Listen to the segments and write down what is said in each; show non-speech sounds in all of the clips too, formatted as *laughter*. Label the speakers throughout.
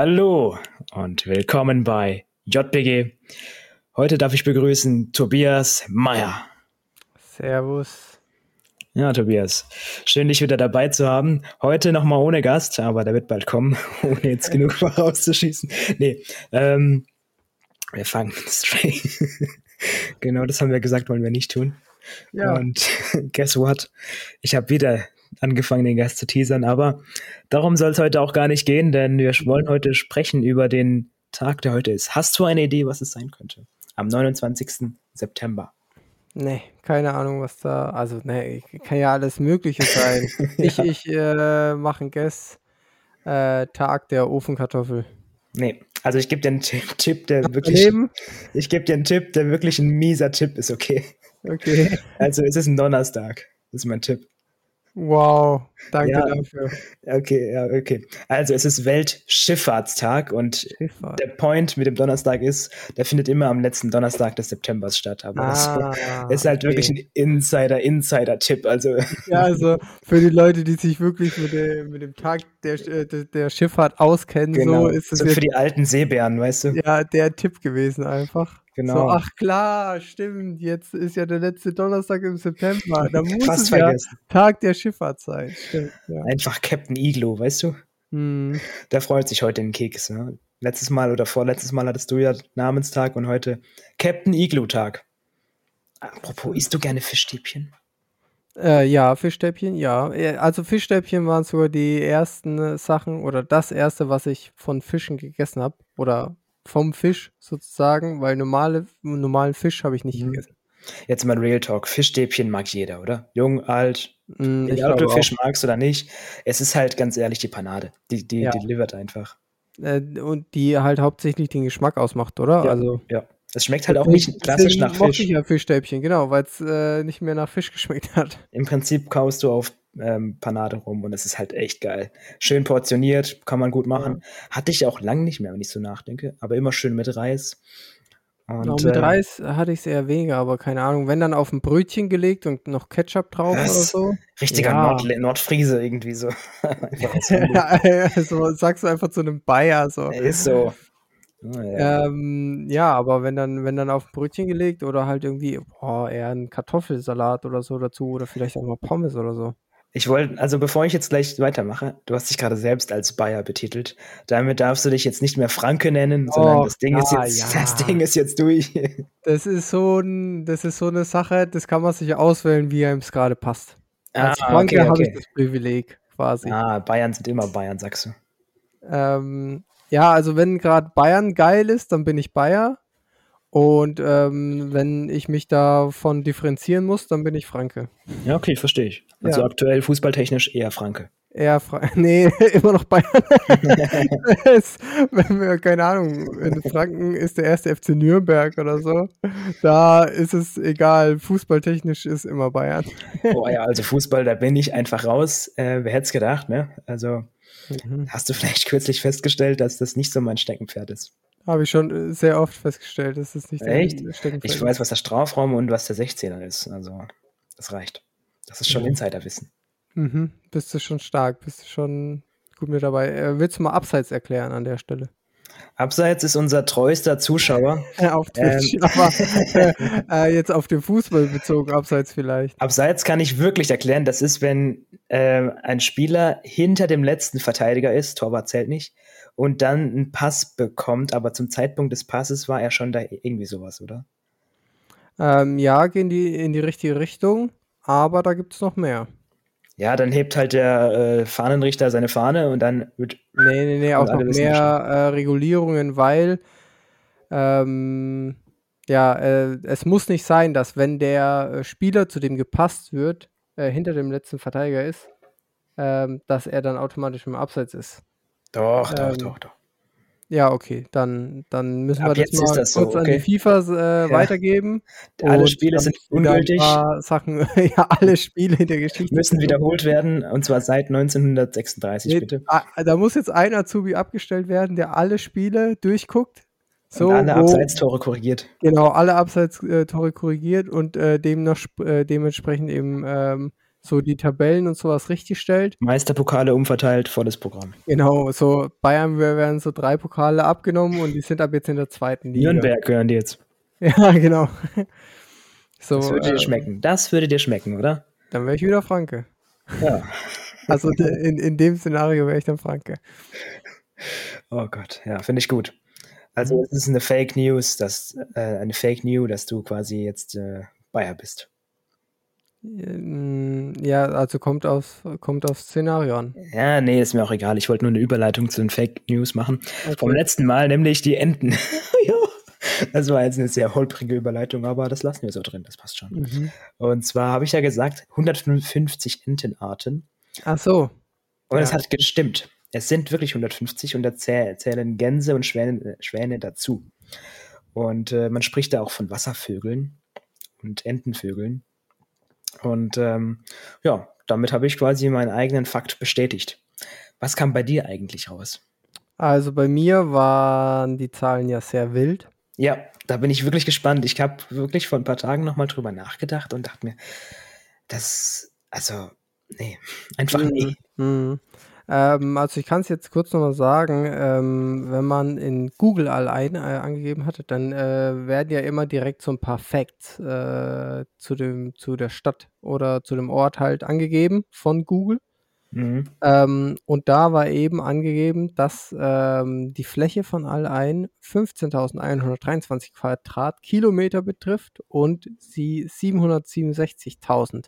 Speaker 1: Hallo und willkommen bei JPG. Heute darf ich begrüßen Tobias Meyer.
Speaker 2: Servus.
Speaker 1: Ja, Tobias, schön dich wieder dabei zu haben. Heute nochmal ohne Gast, aber der wird bald kommen, *laughs* ohne jetzt genug vorauszuschießen. Nee, ähm, wir fangen *laughs* straight. genau, das haben wir gesagt, wollen wir nicht tun. Ja. Und *laughs* guess what? Ich habe wieder angefangen, den Gast zu teasern, aber darum soll es heute auch gar nicht gehen, denn wir wollen heute sprechen über den Tag, der heute ist. Hast du eine Idee, was es sein könnte? Am 29. September.
Speaker 2: Nee, keine Ahnung, was da. Also, nee, kann ja alles Mögliche sein. *laughs* ich ich äh, mache einen Guess. Äh, Tag der Ofenkartoffel.
Speaker 1: Nee, also ich gebe dir einen Tipp, der wirklich. Leben? Ich gebe dir einen Tipp, der wirklich ein mieser Tipp ist, okay?
Speaker 2: Okay.
Speaker 1: Also es ist ein Donnerstag. Das ist mein Tipp.
Speaker 2: Wow, danke ja, dafür.
Speaker 1: Okay, ja, okay. Also es ist Weltschifffahrtstag und Schifffahrt. der Point mit dem Donnerstag ist, der findet immer am letzten Donnerstag des Septembers statt. Aber ah, das ist halt okay. wirklich ein Insider-Insider-Tipp. Also.
Speaker 2: Ja, also für die Leute, die sich wirklich mit dem, mit dem Tag der, äh, der, der Schifffahrt auskennen, genau. so ist es.
Speaker 1: So für die alten Seebären, weißt du?
Speaker 2: Ja, der Tipp gewesen einfach. Genau. So, ach klar, stimmt. Jetzt ist ja der letzte Donnerstag im September. Da *laughs* muss Fast es vergessen. ja Tag der Schifffahrt sein. Stimmt,
Speaker 1: ja. Einfach Captain Iglo, weißt du? Hm. Der freut sich heute den Keks. Ne? Letztes Mal oder vorletztes Mal hattest du ja Namenstag und heute Captain Iglo-Tag. Apropos, isst du gerne Fischstäbchen?
Speaker 2: Äh, ja, Fischstäbchen, ja. Äh, also Fischstäbchen waren sogar die ersten Sachen oder das erste, was ich von Fischen gegessen habe. Oder vom Fisch sozusagen, weil normale, normalen Fisch habe ich nicht mhm. gegessen.
Speaker 1: Jetzt mal Real Talk. Fischstäbchen mag jeder, oder? Jung, alt, mm, egal ob du Fisch auch. magst oder nicht. Es ist halt ganz ehrlich die Panade. Die, die, ja. die livert einfach.
Speaker 2: Äh, und die halt hauptsächlich den Geschmack ausmacht, oder?
Speaker 1: Ja,
Speaker 2: also,
Speaker 1: ja. Es schmeckt halt auch nicht klassisch nach Fisch. Ich
Speaker 2: ja Fischstäbchen, genau, weil es äh, nicht mehr nach Fisch *laughs* geschmeckt hat.
Speaker 1: Im Prinzip kaust du auf ähm, Panade rum und es ist halt echt geil. Schön portioniert, kann man gut machen. Ja. Hatte ich auch lang nicht mehr, wenn ich so nachdenke, aber immer schön mit Reis.
Speaker 2: Und, genau, mit äh, Reis hatte ich es eher weniger, aber keine Ahnung. Wenn dann auf ein Brötchen gelegt und noch Ketchup drauf oder so.
Speaker 1: Richtiger ja. Nord Nordfriese irgendwie so. *laughs*
Speaker 2: so sagst du einfach zu einem Bayer so.
Speaker 1: Ist so.
Speaker 2: Oh, ja. Ähm, ja, aber wenn dann, wenn dann auf ein Brötchen gelegt oder halt irgendwie, boah, eher ein Kartoffelsalat oder so dazu oder vielleicht auch mal Pommes oder so.
Speaker 1: Ich wollte, also bevor ich jetzt gleich weitermache, du hast dich gerade selbst als Bayer betitelt. Damit darfst du dich jetzt nicht mehr Franke nennen, sondern oh, das Ding ja, ist jetzt, ja. das Ding ist jetzt durch. *laughs*
Speaker 2: Das ist so ein, das ist so eine Sache, das kann man sich auswählen, wie einem es gerade passt. Als ah, Franke okay, okay. habe ich das Privileg quasi.
Speaker 1: Ah, Bayern sind immer Bayern, sagst du.
Speaker 2: Ähm, ja, also wenn gerade Bayern geil ist, dann bin ich Bayer. Und ähm, wenn ich mich davon differenzieren muss, dann bin ich Franke.
Speaker 1: Ja, okay, verstehe ich. Also ja. aktuell fußballtechnisch eher Franke.
Speaker 2: Eher Franke. *laughs* Nee, *laughs* immer noch Bayern. *laughs* es, wenn wir, keine Ahnung, in Franken ist der erste FC Nürnberg oder so. Da ist es egal. Fußballtechnisch ist immer Bayern.
Speaker 1: oh ja, also Fußball, da bin ich einfach raus. Äh, wer hätte es gedacht, ne? Also mhm. hast du vielleicht kürzlich festgestellt, dass das nicht so mein Steckenpferd ist.
Speaker 2: Habe ich schon äh, sehr oft festgestellt, dass es nicht
Speaker 1: Echt? Ich weiß, was der Strafraum und was der 16er ist. Also, das reicht. Das ist schon ja. Insiderwissen.
Speaker 2: Mhm. Bist du schon stark, bist du schon gut mit dabei. Äh, willst du mal Abseits erklären an der Stelle?
Speaker 1: Abseits ist unser treuester Zuschauer. *laughs*
Speaker 2: auf Twitch, ähm. aber *laughs* äh, jetzt auf den Fußball bezogen, Abseits vielleicht.
Speaker 1: Abseits kann ich wirklich erklären, das ist, wenn äh, ein Spieler hinter dem letzten Verteidiger ist, Torwart zählt nicht, und dann einen Pass bekommt, aber zum Zeitpunkt des Passes war er schon da irgendwie sowas, oder?
Speaker 2: Ähm, ja, gehen die in die richtige Richtung, aber da gibt es noch mehr.
Speaker 1: Ja, dann hebt halt der äh, Fahnenrichter seine Fahne und dann wird.
Speaker 2: Nee, nee, nee, auch noch mehr äh, Regulierungen, weil ähm, ja, äh, es muss nicht sein, dass wenn der äh, Spieler, zu dem gepasst wird, äh, hinter dem letzten Verteidiger ist, ähm, dass er dann automatisch im Abseits ist.
Speaker 1: Doch, doch, ähm, doch, doch.
Speaker 2: Ja, okay, dann, dann müssen Ab wir das mal das kurz so, okay. an die FIFA äh, *laughs* ja. weitergeben.
Speaker 1: Alle Spiele sind ungültig.
Speaker 2: Sachen, *laughs* ja, alle Spiele in der Geschichte
Speaker 1: müssen wiederholt werden und zwar seit 1936, nee, bitte.
Speaker 2: Da muss jetzt ein Azubi abgestellt werden, der alle Spiele durchguckt.
Speaker 1: So, und alle Abseitstore korrigiert.
Speaker 2: Genau, alle Abseitstore korrigiert und äh, dem noch, äh, dementsprechend eben ähm, so die Tabellen und sowas richtig stellt.
Speaker 1: Meisterpokale umverteilt, volles Programm.
Speaker 2: Genau, so Bayern werden so drei Pokale abgenommen und die sind ab jetzt in der zweiten
Speaker 1: Liga. Nürnberg gehören die jetzt. *laughs*
Speaker 2: Ja, genau.
Speaker 1: So, das würde dir äh, schmecken. Das würde dir schmecken, oder?
Speaker 2: Dann wäre ich wieder Franke.
Speaker 1: Ja. *laughs*
Speaker 2: Also in, in dem Szenario wäre ich dann Franke.
Speaker 1: Oh Gott, ja, finde ich gut. Also mhm. es ist eine Fake News, dass äh, eine Fake News, dass du quasi jetzt äh, Bayer bist.
Speaker 2: Ähm, ja, also kommt auf, kommt aufs Szenario an.
Speaker 1: Ja, nee, ist mir auch egal. Ich wollte nur eine Überleitung zu den Fake News machen. Okay. Vom letzten Mal, nämlich die Enten. *laughs* ja. Das war jetzt eine sehr holprige Überleitung, aber das lassen wir so drin, das passt schon. Mhm. Und zwar habe ich ja gesagt, 155 Entenarten.
Speaker 2: Ach so.
Speaker 1: Und es hat gestimmt. Es sind wirklich 150 und da zählen Gänse und Schwäne, Schwäne dazu. Und äh, man spricht da auch von Wasservögeln und Entenvögeln. Und ähm, ja, damit habe ich quasi meinen eigenen Fakt bestätigt. Was kam bei dir eigentlich raus?
Speaker 2: Also bei mir waren die Zahlen ja sehr wild.
Speaker 1: Ja, da bin ich wirklich gespannt. Ich habe wirklich vor ein paar Tagen nochmal drüber nachgedacht und dachte mir, das, also, nee, einfach mhm. nee.
Speaker 2: Mhm. Ähm, also ich kann es jetzt kurz nochmal sagen, ähm, wenn man in Google allein äh, angegeben hat, dann äh, werden ja immer direkt so ein paar Facts äh, zu, dem, zu der Stadt oder zu dem Ort halt angegeben von Google. Mhm. Ähm, und da war eben angegeben, dass ähm, die Fläche von Allein 15.123 Quadratkilometer betrifft und sie 767.000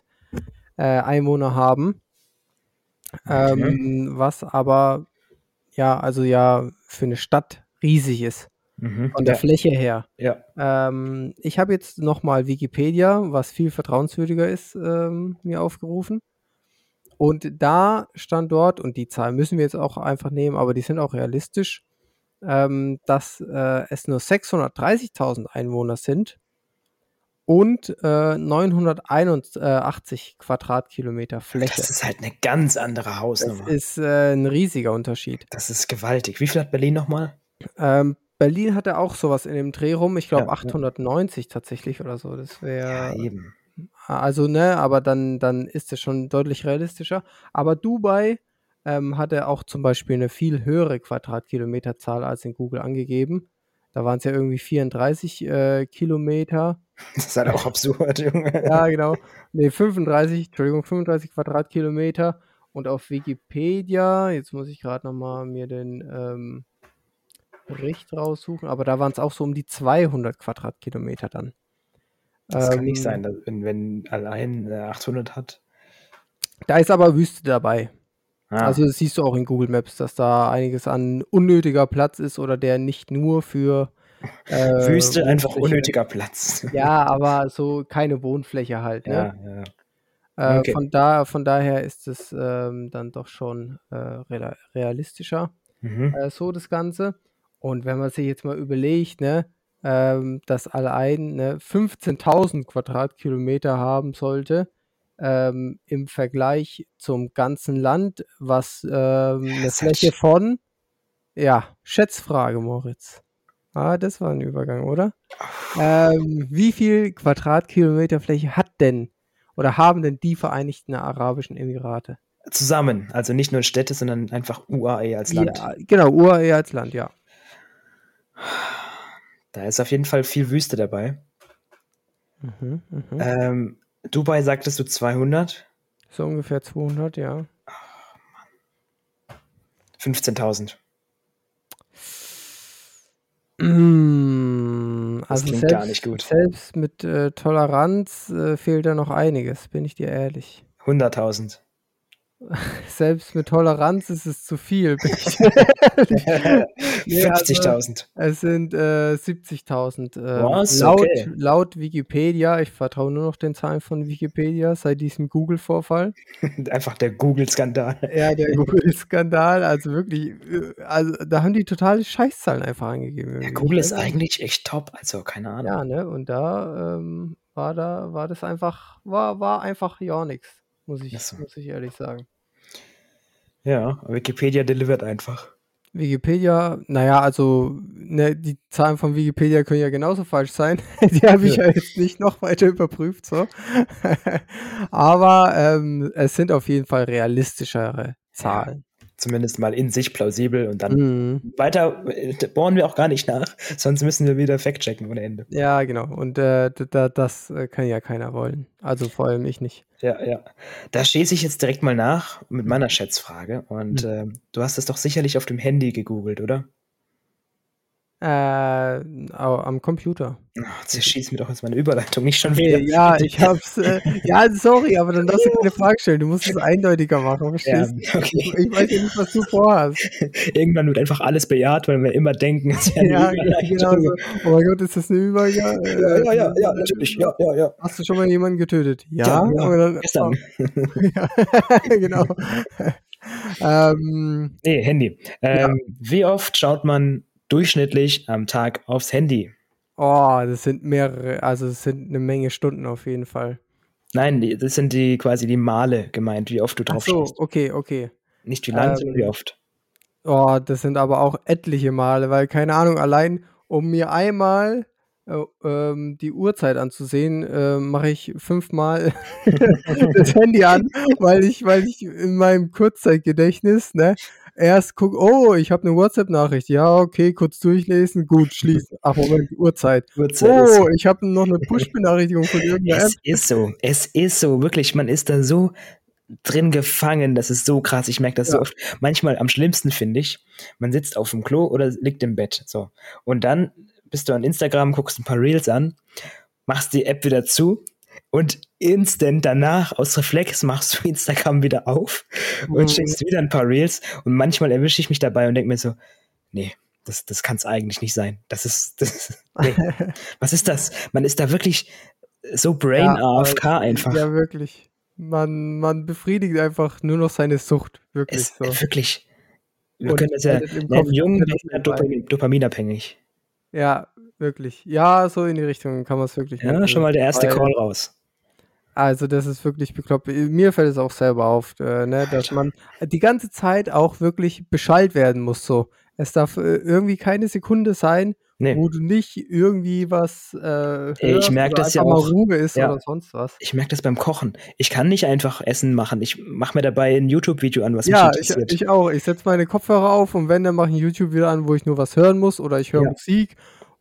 Speaker 2: äh, Einwohner haben. Okay. Ähm, was aber ja, also ja für eine Stadt riesig ist. Mhm, von der ja. Fläche her.
Speaker 1: Ja.
Speaker 2: Ähm, ich habe jetzt nochmal Wikipedia, was viel vertrauenswürdiger ist, ähm, mir aufgerufen. Und da stand dort, und die Zahl müssen wir jetzt auch einfach nehmen, aber die sind auch realistisch, ähm, dass äh, es nur 630.000 Einwohner sind und äh, 981 Quadratkilometer Fläche.
Speaker 1: Das ist halt eine ganz andere Hausnummer.
Speaker 2: Das ist äh, ein riesiger Unterschied.
Speaker 1: Das ist gewaltig. Wie viel hat Berlin nochmal?
Speaker 2: Ähm, Berlin hatte auch sowas in dem Dreh rum. Ich glaube ja, 890 ja. tatsächlich oder so. Das wäre.
Speaker 1: Ja, eben.
Speaker 2: Also, ne, aber dann, dann ist es schon deutlich realistischer. Aber Dubai ähm, hatte auch zum Beispiel eine viel höhere Quadratkilometerzahl als in Google angegeben. Da waren es ja irgendwie 34 äh, Kilometer. *laughs*
Speaker 1: Das ist halt auch absurd,
Speaker 2: Junge. ja, genau. Ne, 35, Entschuldigung, 35 Quadratkilometer. Und auf Wikipedia, jetzt muss ich gerade nochmal mir den ähm, Bericht raussuchen, aber da waren es auch so um die 200 Quadratkilometer dann.
Speaker 1: Das ähm, kann nicht ähm, sein, wenn, wenn allein äh, 800 hat.
Speaker 2: Da ist aber Wüste dabei. Ah. Also das siehst du auch in Google Maps, dass da einiges an unnötiger Platz ist oder der nicht nur für *laughs*
Speaker 1: äh, Wüste einfach unnötiger Platz. *laughs*
Speaker 2: Ja, aber so keine Wohnfläche halt. Ne?
Speaker 1: Ja, ja.
Speaker 2: Äh, okay. von, da, von daher ist es ähm, dann doch schon äh, realistischer, mhm. Äh, so das Ganze. Und wenn man sich jetzt mal überlegt, ne, ähm, dass allein ne, 15.000 Quadratkilometer haben sollte, ähm, im Vergleich zum ganzen Land, was ähm, eine Fläche von, ja, Schätzfrage, Moritz. Ah, das war ein Übergang, oder? Ähm, wie viel Quadratkilometer Fläche hat denn oder haben denn die Vereinigten Arabischen Emirate?
Speaker 1: Zusammen, also nicht nur Städte, sondern einfach UAE als Land.
Speaker 2: Ja, genau, UAE als Land, ja.
Speaker 1: Da ist auf jeden Fall viel Wüste dabei. Mhm, mh. ähm, Dubai sagtest du 200?
Speaker 2: So ungefähr 200, ja. Oh,
Speaker 1: 15.000.
Speaker 2: Mmh,
Speaker 1: also klingt selbst, gar nicht gut.
Speaker 2: Selbst mit äh, Toleranz äh, fehlt da noch einiges, bin ich dir ehrlich.
Speaker 1: 100.000. *laughs*
Speaker 2: Selbst mit Toleranz ist es zu viel. *laughs*
Speaker 1: 50.000.
Speaker 2: Also, es sind äh, 70.000. Äh, laut, okay. laut Wikipedia, ich vertraue nur noch den Zahlen von Wikipedia seit diesem Google-Vorfall. *laughs*
Speaker 1: Einfach der Google-Skandal.
Speaker 2: Ja, der Google-Skandal. Also wirklich, äh, also da haben die totale Scheißzahlen einfach angegeben.
Speaker 1: Ja, Google ist eigentlich echt top, also keine Ahnung.
Speaker 2: Ja, ne? Und da ähm, war da, war das einfach, war, war einfach ja nichts muss ich, so. muss ich ehrlich sagen.
Speaker 1: Ja, Wikipedia delivert einfach.
Speaker 2: Wikipedia, naja, also ne, die Zahlen von Wikipedia können ja genauso falsch sein. *laughs* die habe ich ja. ja. jetzt nicht noch weiter überprüft, so. *laughs* Aber ähm, es sind auf jeden Fall realistischere Zahlen
Speaker 1: zumindest mal in sich plausibel und dann mhm. weiter äh, bohren wir auch gar nicht nach, *laughs* sonst müssen wir wieder fact-checken ohne Ende.
Speaker 2: Ja, genau. Und äh, da, das äh, kann ja keiner wollen. Also vor allem ich nicht.
Speaker 1: Ja, ja. Da schieße ich jetzt direkt mal nach mit meiner Schätzfrage. Und mhm. äh, du hast es doch sicherlich auf dem Handy gegoogelt, oder?
Speaker 2: Äh, am Computer.
Speaker 1: Oh, zerschieß mir doch jetzt meine Überleitung nicht schon wieder.
Speaker 2: ja, ich hab's. Äh, ja, sorry, aber dann darfst du keine Frage stellen. Du musst es eindeutiger machen, *laughs* verstehst ja, okay. Ich weiß ja nicht, was du vorhast. *laughs*
Speaker 1: Irgendwann wird einfach alles bejaht, weil wir immer denken, es wäre
Speaker 2: ja, *laughs* genau so. Oh mein Gott, ist das eine Übergabe?
Speaker 1: Ja, ja, ja, ja, natürlich. Ja, ja, ja.
Speaker 2: Hast du schon mal jemanden getötet?
Speaker 1: Ja, ja, dann, gestern.
Speaker 2: ja, genau. ähm,
Speaker 1: nee, Handy. Ähm, wie oft schaut man durchschnittlich am Tag aufs Handy?
Speaker 2: Oh, das sind mehrere, also es sind eine Menge Stunden auf jeden Fall.
Speaker 1: Nein, das sind die quasi die Male gemeint, wie oft du drauf Ach so, schaust.
Speaker 2: okay, okay.
Speaker 1: Nicht wie lange, ähm, sondern wie oft.
Speaker 2: Oh, das sind aber auch etliche Male, weil keine Ahnung, allein um mir einmal äh, ähm, die Uhrzeit anzusehen, äh, mache ich fünfmal *laughs* das Handy an, weil ich, weil ich in meinem Kurzzeitgedächtnis, ne, erst guck, oh, ich habe eine WhatsApp-Nachricht. Ja, okay, kurz durchlesen, gut, schließen. Ach, Moment, Uhrzeit. Uhrzeit oh, ich habe noch eine Push-Benachrichtigung von irgendeiner
Speaker 1: App. Es ist so, es ist so, wirklich, man ist da so drin gefangen, das ist so krass, ich merke das ja. so oft. Manchmal am schlimmsten finde ich, man sitzt auf dem Klo oder liegt im Bett, so. Und dann bist du an Instagram, guckst ein paar Reels an, machst die App wieder zu und instant danach aus Reflex machst du *laughs* Instagram wieder auf und mhm. schickst wieder ein paar Reels und manchmal erwische ich mich dabei und denke mir so, nee, das, das kann es eigentlich nicht sein. Das ist, *laughs* das, nee. was ist das? Man ist da wirklich so brain ja, AFK einfach.
Speaker 2: Ja, wirklich. Man, man befriedigt einfach nur noch seine Sucht. Wirklich.
Speaker 1: Es, so. Wirklich. Wir und können das ja nennen, jung, Dopamin, dopaminabhängig.
Speaker 2: Ja, wirklich. Ja, so in die Richtung kann man es wirklich.
Speaker 1: Ja, schon mal der erste Call raus.
Speaker 2: Also das ist wirklich bekloppt. Mir fällt es auch selber auf, äh, ne, dass man die ganze Zeit auch wirklich Bescheid werden muss. So, es darf äh, irgendwie keine Sekunde sein, nee. wo du nicht irgendwie was äh, hörst
Speaker 1: ich merke das ja auch.
Speaker 2: Ruhe ist ja. oder sonst was.
Speaker 1: Ich merke das beim Kochen. Ich kann nicht einfach Essen machen. Ich mache mir dabei ein YouTube-Video an, was
Speaker 2: ja, mich interessiert. Ja, ich, ich auch. Ich setze meine Kopfhörer auf und wenn dann mache ich ein YouTube-Video an, wo ich nur was hören muss oder ich höre ja. Musik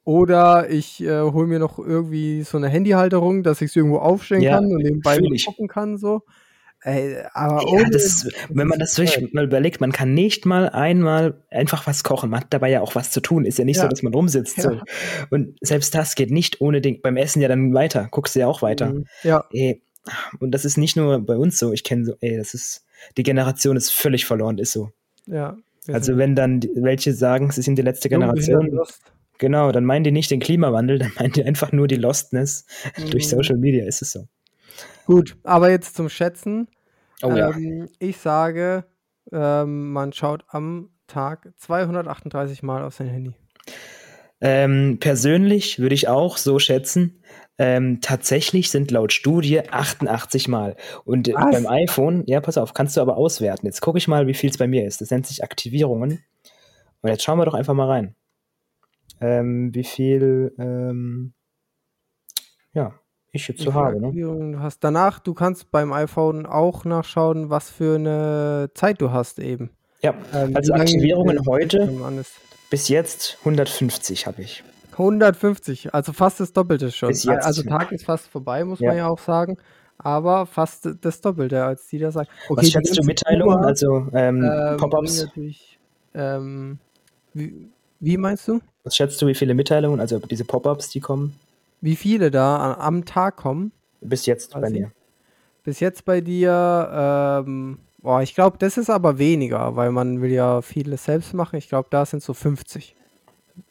Speaker 2: oder ich äh, hole mir noch irgendwie so eine Handyhalterung, dass ich es irgendwo aufstellen ja, kann und nebenbei gucken kann. So. Ey, aber
Speaker 1: ja, das, wenn man das wirklich mal überlegt, man kann nicht mal einmal einfach was kochen. Man hat dabei ja auch was zu tun. Ist ja nicht ja. so, dass man rumsitzt. Ja. So. Und selbst das geht nicht ohne Ding. Beim Essen ja dann weiter. Guckst du ja auch weiter. Mhm.
Speaker 2: Ja.
Speaker 1: Ey, und das ist nicht nur bei uns so. Ich kenne so, ey, das ist, die Generation ist völlig verloren, ist so.
Speaker 2: Ja.
Speaker 1: Also wenn dann welche sagen, sie sind die letzte Generation. Genau, dann meinen die nicht den Klimawandel, dann meinen die einfach nur die Lostness mhm. durch Social Media, ist es so.
Speaker 2: Gut, aber jetzt zum Schätzen.
Speaker 1: Oh, ähm,
Speaker 2: ja. Ich sage, ähm, man schaut am Tag 238 Mal auf sein Handy.
Speaker 1: Ähm, persönlich würde ich auch so schätzen. Ähm, tatsächlich sind laut Studie 88 Mal. Und äh, beim iPhone, ja, pass auf, kannst du aber auswerten. Jetzt gucke ich mal, wie viel es bei mir ist. Das nennt sich Aktivierungen. Und jetzt schauen wir doch einfach mal rein ähm, wie viel ähm, ja, ich jetzt so habe. Ne?
Speaker 2: Du hast danach, du kannst beim iPhone auch nachschauen, was für eine Zeit du hast eben.
Speaker 1: Ja, ähm, also Aktivierungen heute bis jetzt 150 habe ich.
Speaker 2: 150, also fast das Doppelte schon. Bis jetzt. Also Tag ist fast vorbei, muss ja. man ja auch sagen. Aber fast das Doppelte, als die da sagen.
Speaker 1: Okay, Was schätzt du Mitteilungen, also ähm, ähm, Pop-ups?
Speaker 2: Ähm, wie, wie meinst du?
Speaker 1: Was schätzt du, wie viele Mitteilungen, also diese Pop-ups, die kommen?
Speaker 2: Wie viele da am Tag kommen?
Speaker 1: Bis jetzt bei mir.
Speaker 2: Bis jetzt bei dir, ähm, boah, ich glaube, das ist aber weniger, weil man will ja vieles selbst machen. Ich glaube, da sind so 50.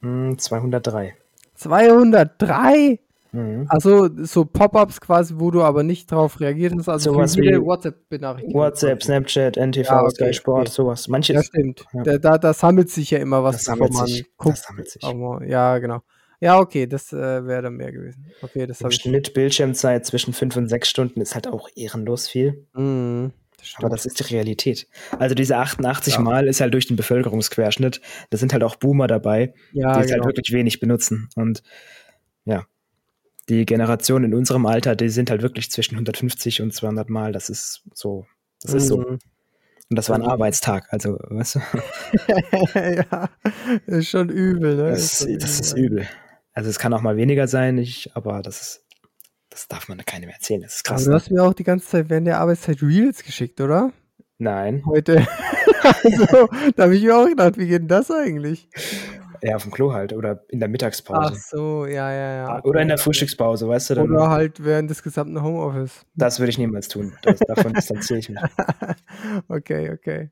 Speaker 1: Mm, 203.
Speaker 2: 203? Mhm. Also so Pop-ups quasi, wo du aber nicht drauf reagiert hast. Also
Speaker 1: sowas wie WhatsApp-Benachrichtigungen. WhatsApp, Snapchat, NTV, ja, okay, Sky Sport, okay. sowas. Manche
Speaker 2: ja, stimmt. Ja. Da, da, da, sammelt sich ja immer was,
Speaker 1: das sammelt man sich. guckt. Das sammelt sich.
Speaker 2: Aber, ja, genau. Ja, okay, das äh, wäre dann mehr gewesen. Okay, das
Speaker 1: Im Schnitt Bildschirmzeit zwischen fünf und sechs Stunden ist halt auch ehrenlos viel.
Speaker 2: Mhm.
Speaker 1: Das Aber das ist die Realität. Also diese 88 ja. Mal ist halt durch den Bevölkerungsquerschnitt. Da sind halt auch Boomer dabei, ja, die es halt genau. halt wirklich wenig benutzen. Und die Generation in unserem Alter, die sind halt wirklich zwischen 150 und 200 Mal. Das ist so. Das ist mhm. so. Und das war ein Arbeitstag, also, weißt du? *laughs*
Speaker 2: ja, ist schon übel, ne?
Speaker 1: Das, ist, das ist übel. Also, es kann auch mal weniger sein, ich, aber das ist, das darf man keinem erzählen. Das ist krass.
Speaker 2: Aber du hast mir auch die ganze Zeit während der Arbeitszeit Reels geschickt, oder?
Speaker 1: Nein.
Speaker 2: Heute. *laughs* also, da habe ich mir auch gedacht, wie geht denn das eigentlich?
Speaker 1: Ja, auf dem Klo halt oder in der Mittagspause.
Speaker 2: Ach so, ja, ja, ja.
Speaker 1: Oder in der Frühstückspause, weißt du?
Speaker 2: Dann oder halt während des gesamten Homeoffice.
Speaker 1: Das würde ich niemals tun. Das, davon *laughs* distanziere ich mich. *laughs*
Speaker 2: okay, okay.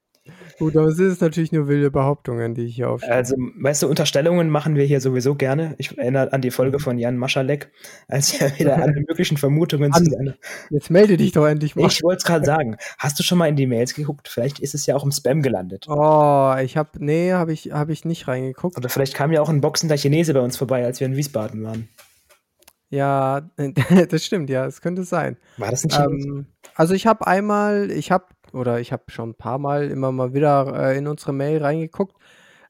Speaker 2: Gut, aber es ist natürlich nur wilde Behauptungen, die ich hier aufstelle.
Speaker 1: Also, weißt du, Unterstellungen machen wir hier sowieso gerne. Ich erinnere an die Folge von Jan Maschalek, als er wieder *laughs* alle möglichen Vermutungen
Speaker 2: an, zu seiner. Jetzt melde dich doch endlich
Speaker 1: mal. Ich wollte es gerade sagen. Hast du schon mal in die Mails geguckt? Vielleicht ist es ja auch im Spam gelandet.
Speaker 2: Oh, ich habe, nee, habe ich, hab ich nicht reingeguckt.
Speaker 1: Oder vielleicht kam ja auch ein boxender Chinese bei uns vorbei, als wir in Wiesbaden waren.
Speaker 2: Ja, *laughs* das stimmt, ja, es könnte sein.
Speaker 1: War das ein Chinese?
Speaker 2: Ähm, also ich habe einmal, ich habe oder ich habe schon ein paar Mal immer mal wieder äh, in unsere Mail reingeguckt.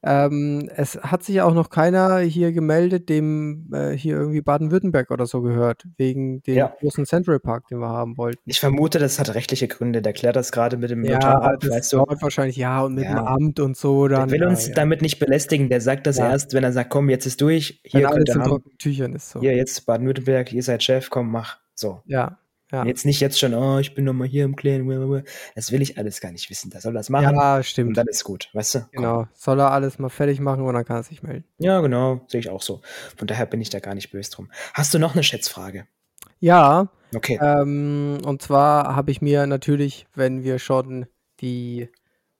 Speaker 2: Ähm, es hat sich auch noch keiner hier gemeldet, dem äh, hier irgendwie Baden-Württemberg oder so gehört, wegen dem ja. großen Central Park, den wir haben wollten.
Speaker 1: Ich vermute, das hat rechtliche Gründe. Der klärt das gerade mit dem
Speaker 2: ja, Notar das dauert wahrscheinlich ja und mit ja. dem Amt und so. Dann,
Speaker 1: der will uns ja. damit nicht belästigen. Der sagt das erst, wenn er sagt, komm, jetzt ist durch.
Speaker 2: Hier wenn alles in trockenen Tüchern ist so.
Speaker 1: Hier, jetzt Baden-Württemberg, ihr seid Chef, komm, mach. So.
Speaker 2: Ja, ja.
Speaker 1: Jetzt nicht jetzt schon, oh, ich bin noch mal hier im Kleinen. Das will ich alles gar nicht wissen. Da soll das machen.
Speaker 2: Ja, stimmt.
Speaker 1: Und dann ist gut, weißt du?
Speaker 2: Genau. Komm. Soll er alles mal fertig machen und dann kann er sich melden.
Speaker 1: Ja, genau. Sehe ich auch so. Von daher bin ich da gar nicht böse drum. Hast du noch eine Schätzfrage?
Speaker 2: Ja.
Speaker 1: Okay.
Speaker 2: Ähm, und zwar habe ich mir natürlich, wenn wir schon die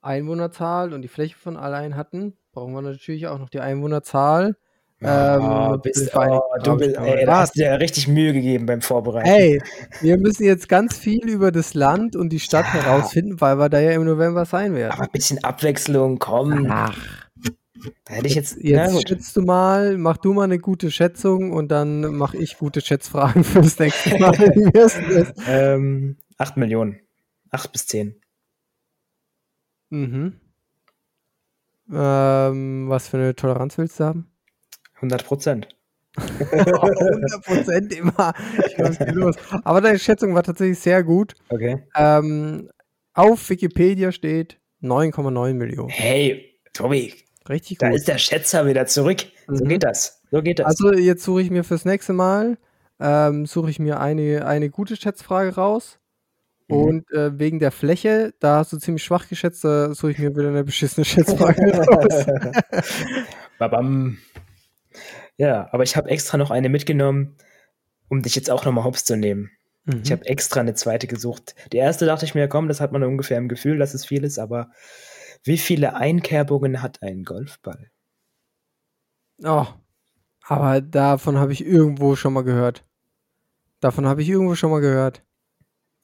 Speaker 2: Einwohnerzahl und die Fläche von allein hatten, brauchen wir natürlich auch noch die Einwohnerzahl
Speaker 1: ähm, oh, bist, oh, du bist, ey, da hast du dir richtig Mühe gegeben beim Vorbereiten.
Speaker 2: Hey, wir müssen jetzt ganz viel über das Land und die Stadt ja. herausfinden, weil wir da ja im November sein werden.
Speaker 1: Aber ein bisschen Abwechslung, komm.
Speaker 2: Ach.
Speaker 1: Da hätte ich jetzt.
Speaker 2: Jetzt, jetzt schätzt du mal, mach du mal eine gute Schätzung und dann mache ich gute Schätzfragen *laughs* fürs nächste Mal. *laughs*
Speaker 1: ähm, 8 Millionen. 8 bis 10.
Speaker 2: Mhm. Ähm, was für eine Toleranz willst du haben?
Speaker 1: 100 Prozent.
Speaker 2: 100 Prozent immer. Aber deine Schätzung war tatsächlich sehr gut.
Speaker 1: Okay.
Speaker 2: Ähm, auf Wikipedia steht 9,9 Millionen.
Speaker 1: Hey, Tobi.
Speaker 2: Richtig
Speaker 1: gut. Da ist der Schätzer wieder zurück. Mhm. So geht das. So geht das.
Speaker 2: Also jetzt suche ich mir fürs nächste Mal ähm, suche ich mir eine, eine gute Schätzfrage raus. Mhm. Und äh, wegen der Fläche, da hast du ziemlich schwach geschätzt, da suche ich mir wieder eine beschissene Schätzfrage *laughs* raus.
Speaker 1: Babam. Ja, aber ich habe extra noch eine mitgenommen, um dich jetzt auch nochmal hops zu nehmen. Mhm. Ich habe extra eine zweite gesucht. Die erste dachte ich mir, komm, das hat man ungefähr im Gefühl, dass es viel ist, aber wie viele Einkerbungen hat ein Golfball?
Speaker 2: Oh, aber davon habe ich irgendwo schon mal gehört. Davon habe ich irgendwo schon mal gehört.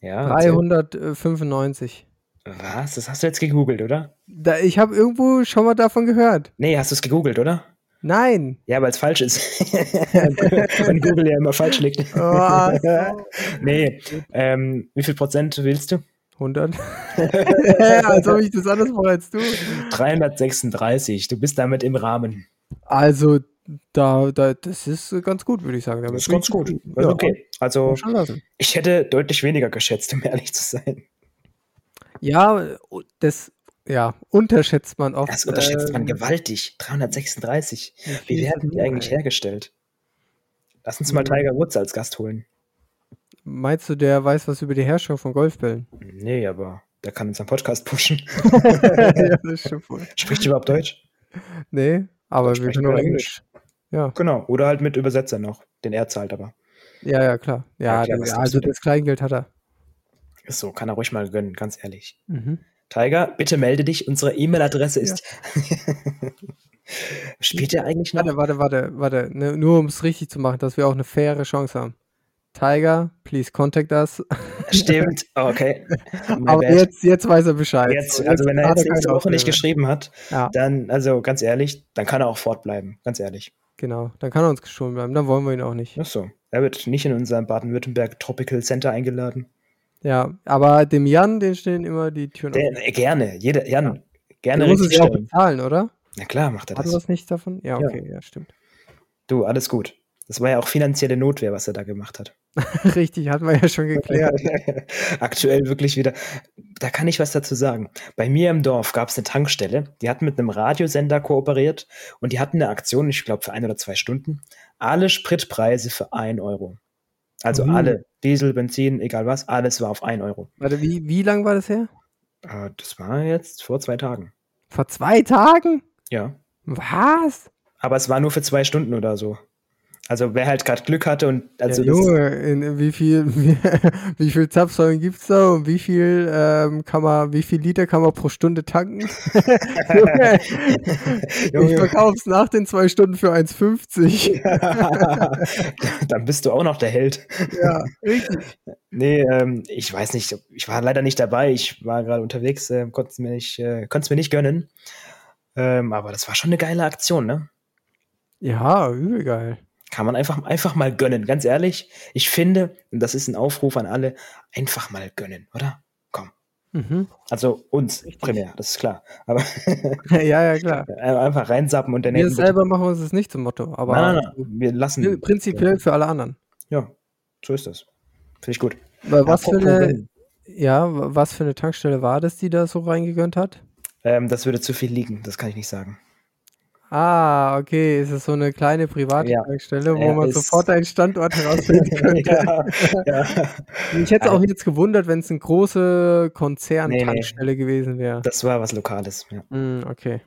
Speaker 1: Ja.
Speaker 2: 395.
Speaker 1: Was? Das hast du jetzt gegoogelt, oder?
Speaker 2: Da, ich habe irgendwo schon mal davon gehört.
Speaker 1: Nee, hast du es gegoogelt, oder?
Speaker 2: Nein.
Speaker 1: Ja, weil es falsch ist. *laughs* Wenn Google ja immer falsch liegt. Oh, *laughs* nee. Ähm, wie viel Prozent willst du?
Speaker 2: 100. als ob ich das anders mache als du.
Speaker 1: 336. Du bist damit im Rahmen.
Speaker 2: Also, da, da, das ist ganz gut, würde ich sagen.
Speaker 1: Damit das ist ganz gut. gut. Ja, okay. Also, ich hätte deutlich weniger geschätzt, um ehrlich zu sein.
Speaker 2: Ja, das ja, unterschätzt man oft.
Speaker 1: Das unterschätzt ähm, man gewaltig. 336. Wie werden die eigentlich hergestellt? Lass uns mal hm. Tiger Woods als Gast holen.
Speaker 2: Meinst du, der weiß was über die Herstellung von Golfbällen?
Speaker 1: Nee, aber der kann unseren Podcast pushen. *laughs* ja, das. Spricht überhaupt Deutsch?
Speaker 2: Nee, aber wir können nur Englisch.
Speaker 1: Ja. Genau, oder halt mit Übersetzer noch, den er zahlt aber.
Speaker 2: Ja, ja, klar. Ja, ja klar, also das Kleingeld hat er.
Speaker 1: Ist so, kann er ruhig mal gönnen, ganz ehrlich. Mhm. Tiger, bitte melde dich. Unsere E-Mail-Adresse ist. Ja. *laughs* Spielt er eigentlich noch?
Speaker 2: Warte, warte, warte, warte. Ne, nur um es richtig zu machen, dass wir auch eine faire Chance haben. Tiger, please contact us. *laughs*
Speaker 1: Stimmt, okay.
Speaker 2: Aber jetzt, jetzt weiß er Bescheid.
Speaker 1: Jetzt, also wenn er jetzt nächste Woche nicht geschrieben hat, ja. dann, also ganz ehrlich, dann kann er auch fortbleiben, ganz ehrlich.
Speaker 2: Genau, dann kann er uns gestohlen bleiben, dann wollen wir ihn auch nicht.
Speaker 1: Ach so, er wird nicht in unser Baden-Württemberg Tropical Center eingeladen.
Speaker 2: Ja, aber dem Jan, den stehen immer die Türen
Speaker 1: offen. Äh, gerne, jeder, Jan, ja. gerne.
Speaker 2: Der muss es ja auch bezahlen, oder?
Speaker 1: Na klar, macht er
Speaker 2: das. Hat er das nicht davon? Ja, okay, ja. ja, stimmt.
Speaker 1: Du, alles gut. Das war ja auch finanzielle Notwehr, was er da gemacht hat. *laughs*
Speaker 2: Richtig, hatten wir ja schon geklärt. *laughs*
Speaker 1: Aktuell wirklich wieder. Da kann ich was dazu sagen. Bei mir im Dorf gab es eine Tankstelle, die hatten mit einem Radiosender kooperiert und die hatten eine Aktion, ich glaube, für ein oder zwei Stunden. Alle Spritpreise für ein Euro. Also mhm. alle, Diesel, Benzin, egal was, alles war auf ein Euro.
Speaker 2: Warte, wie, wie lang war das her?
Speaker 1: Äh, das war jetzt vor zwei Tagen.
Speaker 2: Vor zwei Tagen?
Speaker 1: Ja.
Speaker 2: Was?
Speaker 1: Aber es war nur für zwei Stunden oder so. Also wer halt gerade Glück hatte und also
Speaker 2: ja, Junge, in, wie viel wie, *laughs* wie viel Zapfsäulen gibt's da und wie viel ähm, kann man wie viel Liter kann man pro Stunde tanken? Junge, *laughs* Junge. Ich verkauf's nach den zwei Stunden für 1,50. *laughs*
Speaker 1: Dann bist du auch noch der Held.
Speaker 2: Ja, richtig.
Speaker 1: Nee, ähm, ich weiß nicht, ich war leider nicht dabei, ich war gerade unterwegs, äh, konnte es mir nicht, äh, konnte mir nicht gönnen. Ähm, aber das war schon eine geile Aktion, ne?
Speaker 2: Ja, übel geil.
Speaker 1: Kann man einfach, einfach mal gönnen. Ganz ehrlich, ich finde, und das ist ein Aufruf an alle, einfach mal gönnen, oder? Komm. Mhm. Also uns Richtig. primär, das ist klar. Aber *laughs*
Speaker 2: ja, ja, klar. *laughs*
Speaker 1: Einfach reinsappen und dann.
Speaker 2: Wir selber machen uns das nicht zum Motto, aber
Speaker 1: nein, nein, nein. wir lassen.
Speaker 2: Prinzipiell ja. für alle anderen.
Speaker 1: Ja, so ist das. Finde ich gut.
Speaker 2: Was für eine, ja, was für eine Tankstelle war das, die da so reingegönnt hat?
Speaker 1: Ähm, das würde zu viel liegen, das kann ich nicht sagen.
Speaker 2: Ah, okay. Es ist so eine kleine private ja. Tankstelle, wo man sofort einen Standort herausfinden *laughs* könnte. ja, ja. Ich hätte es auch jetzt gewundert, wenn es eine große Konzern-Tankstelle nee, nee. gewesen wäre.
Speaker 1: Das war was Lokales, ja.
Speaker 2: Mm, okay.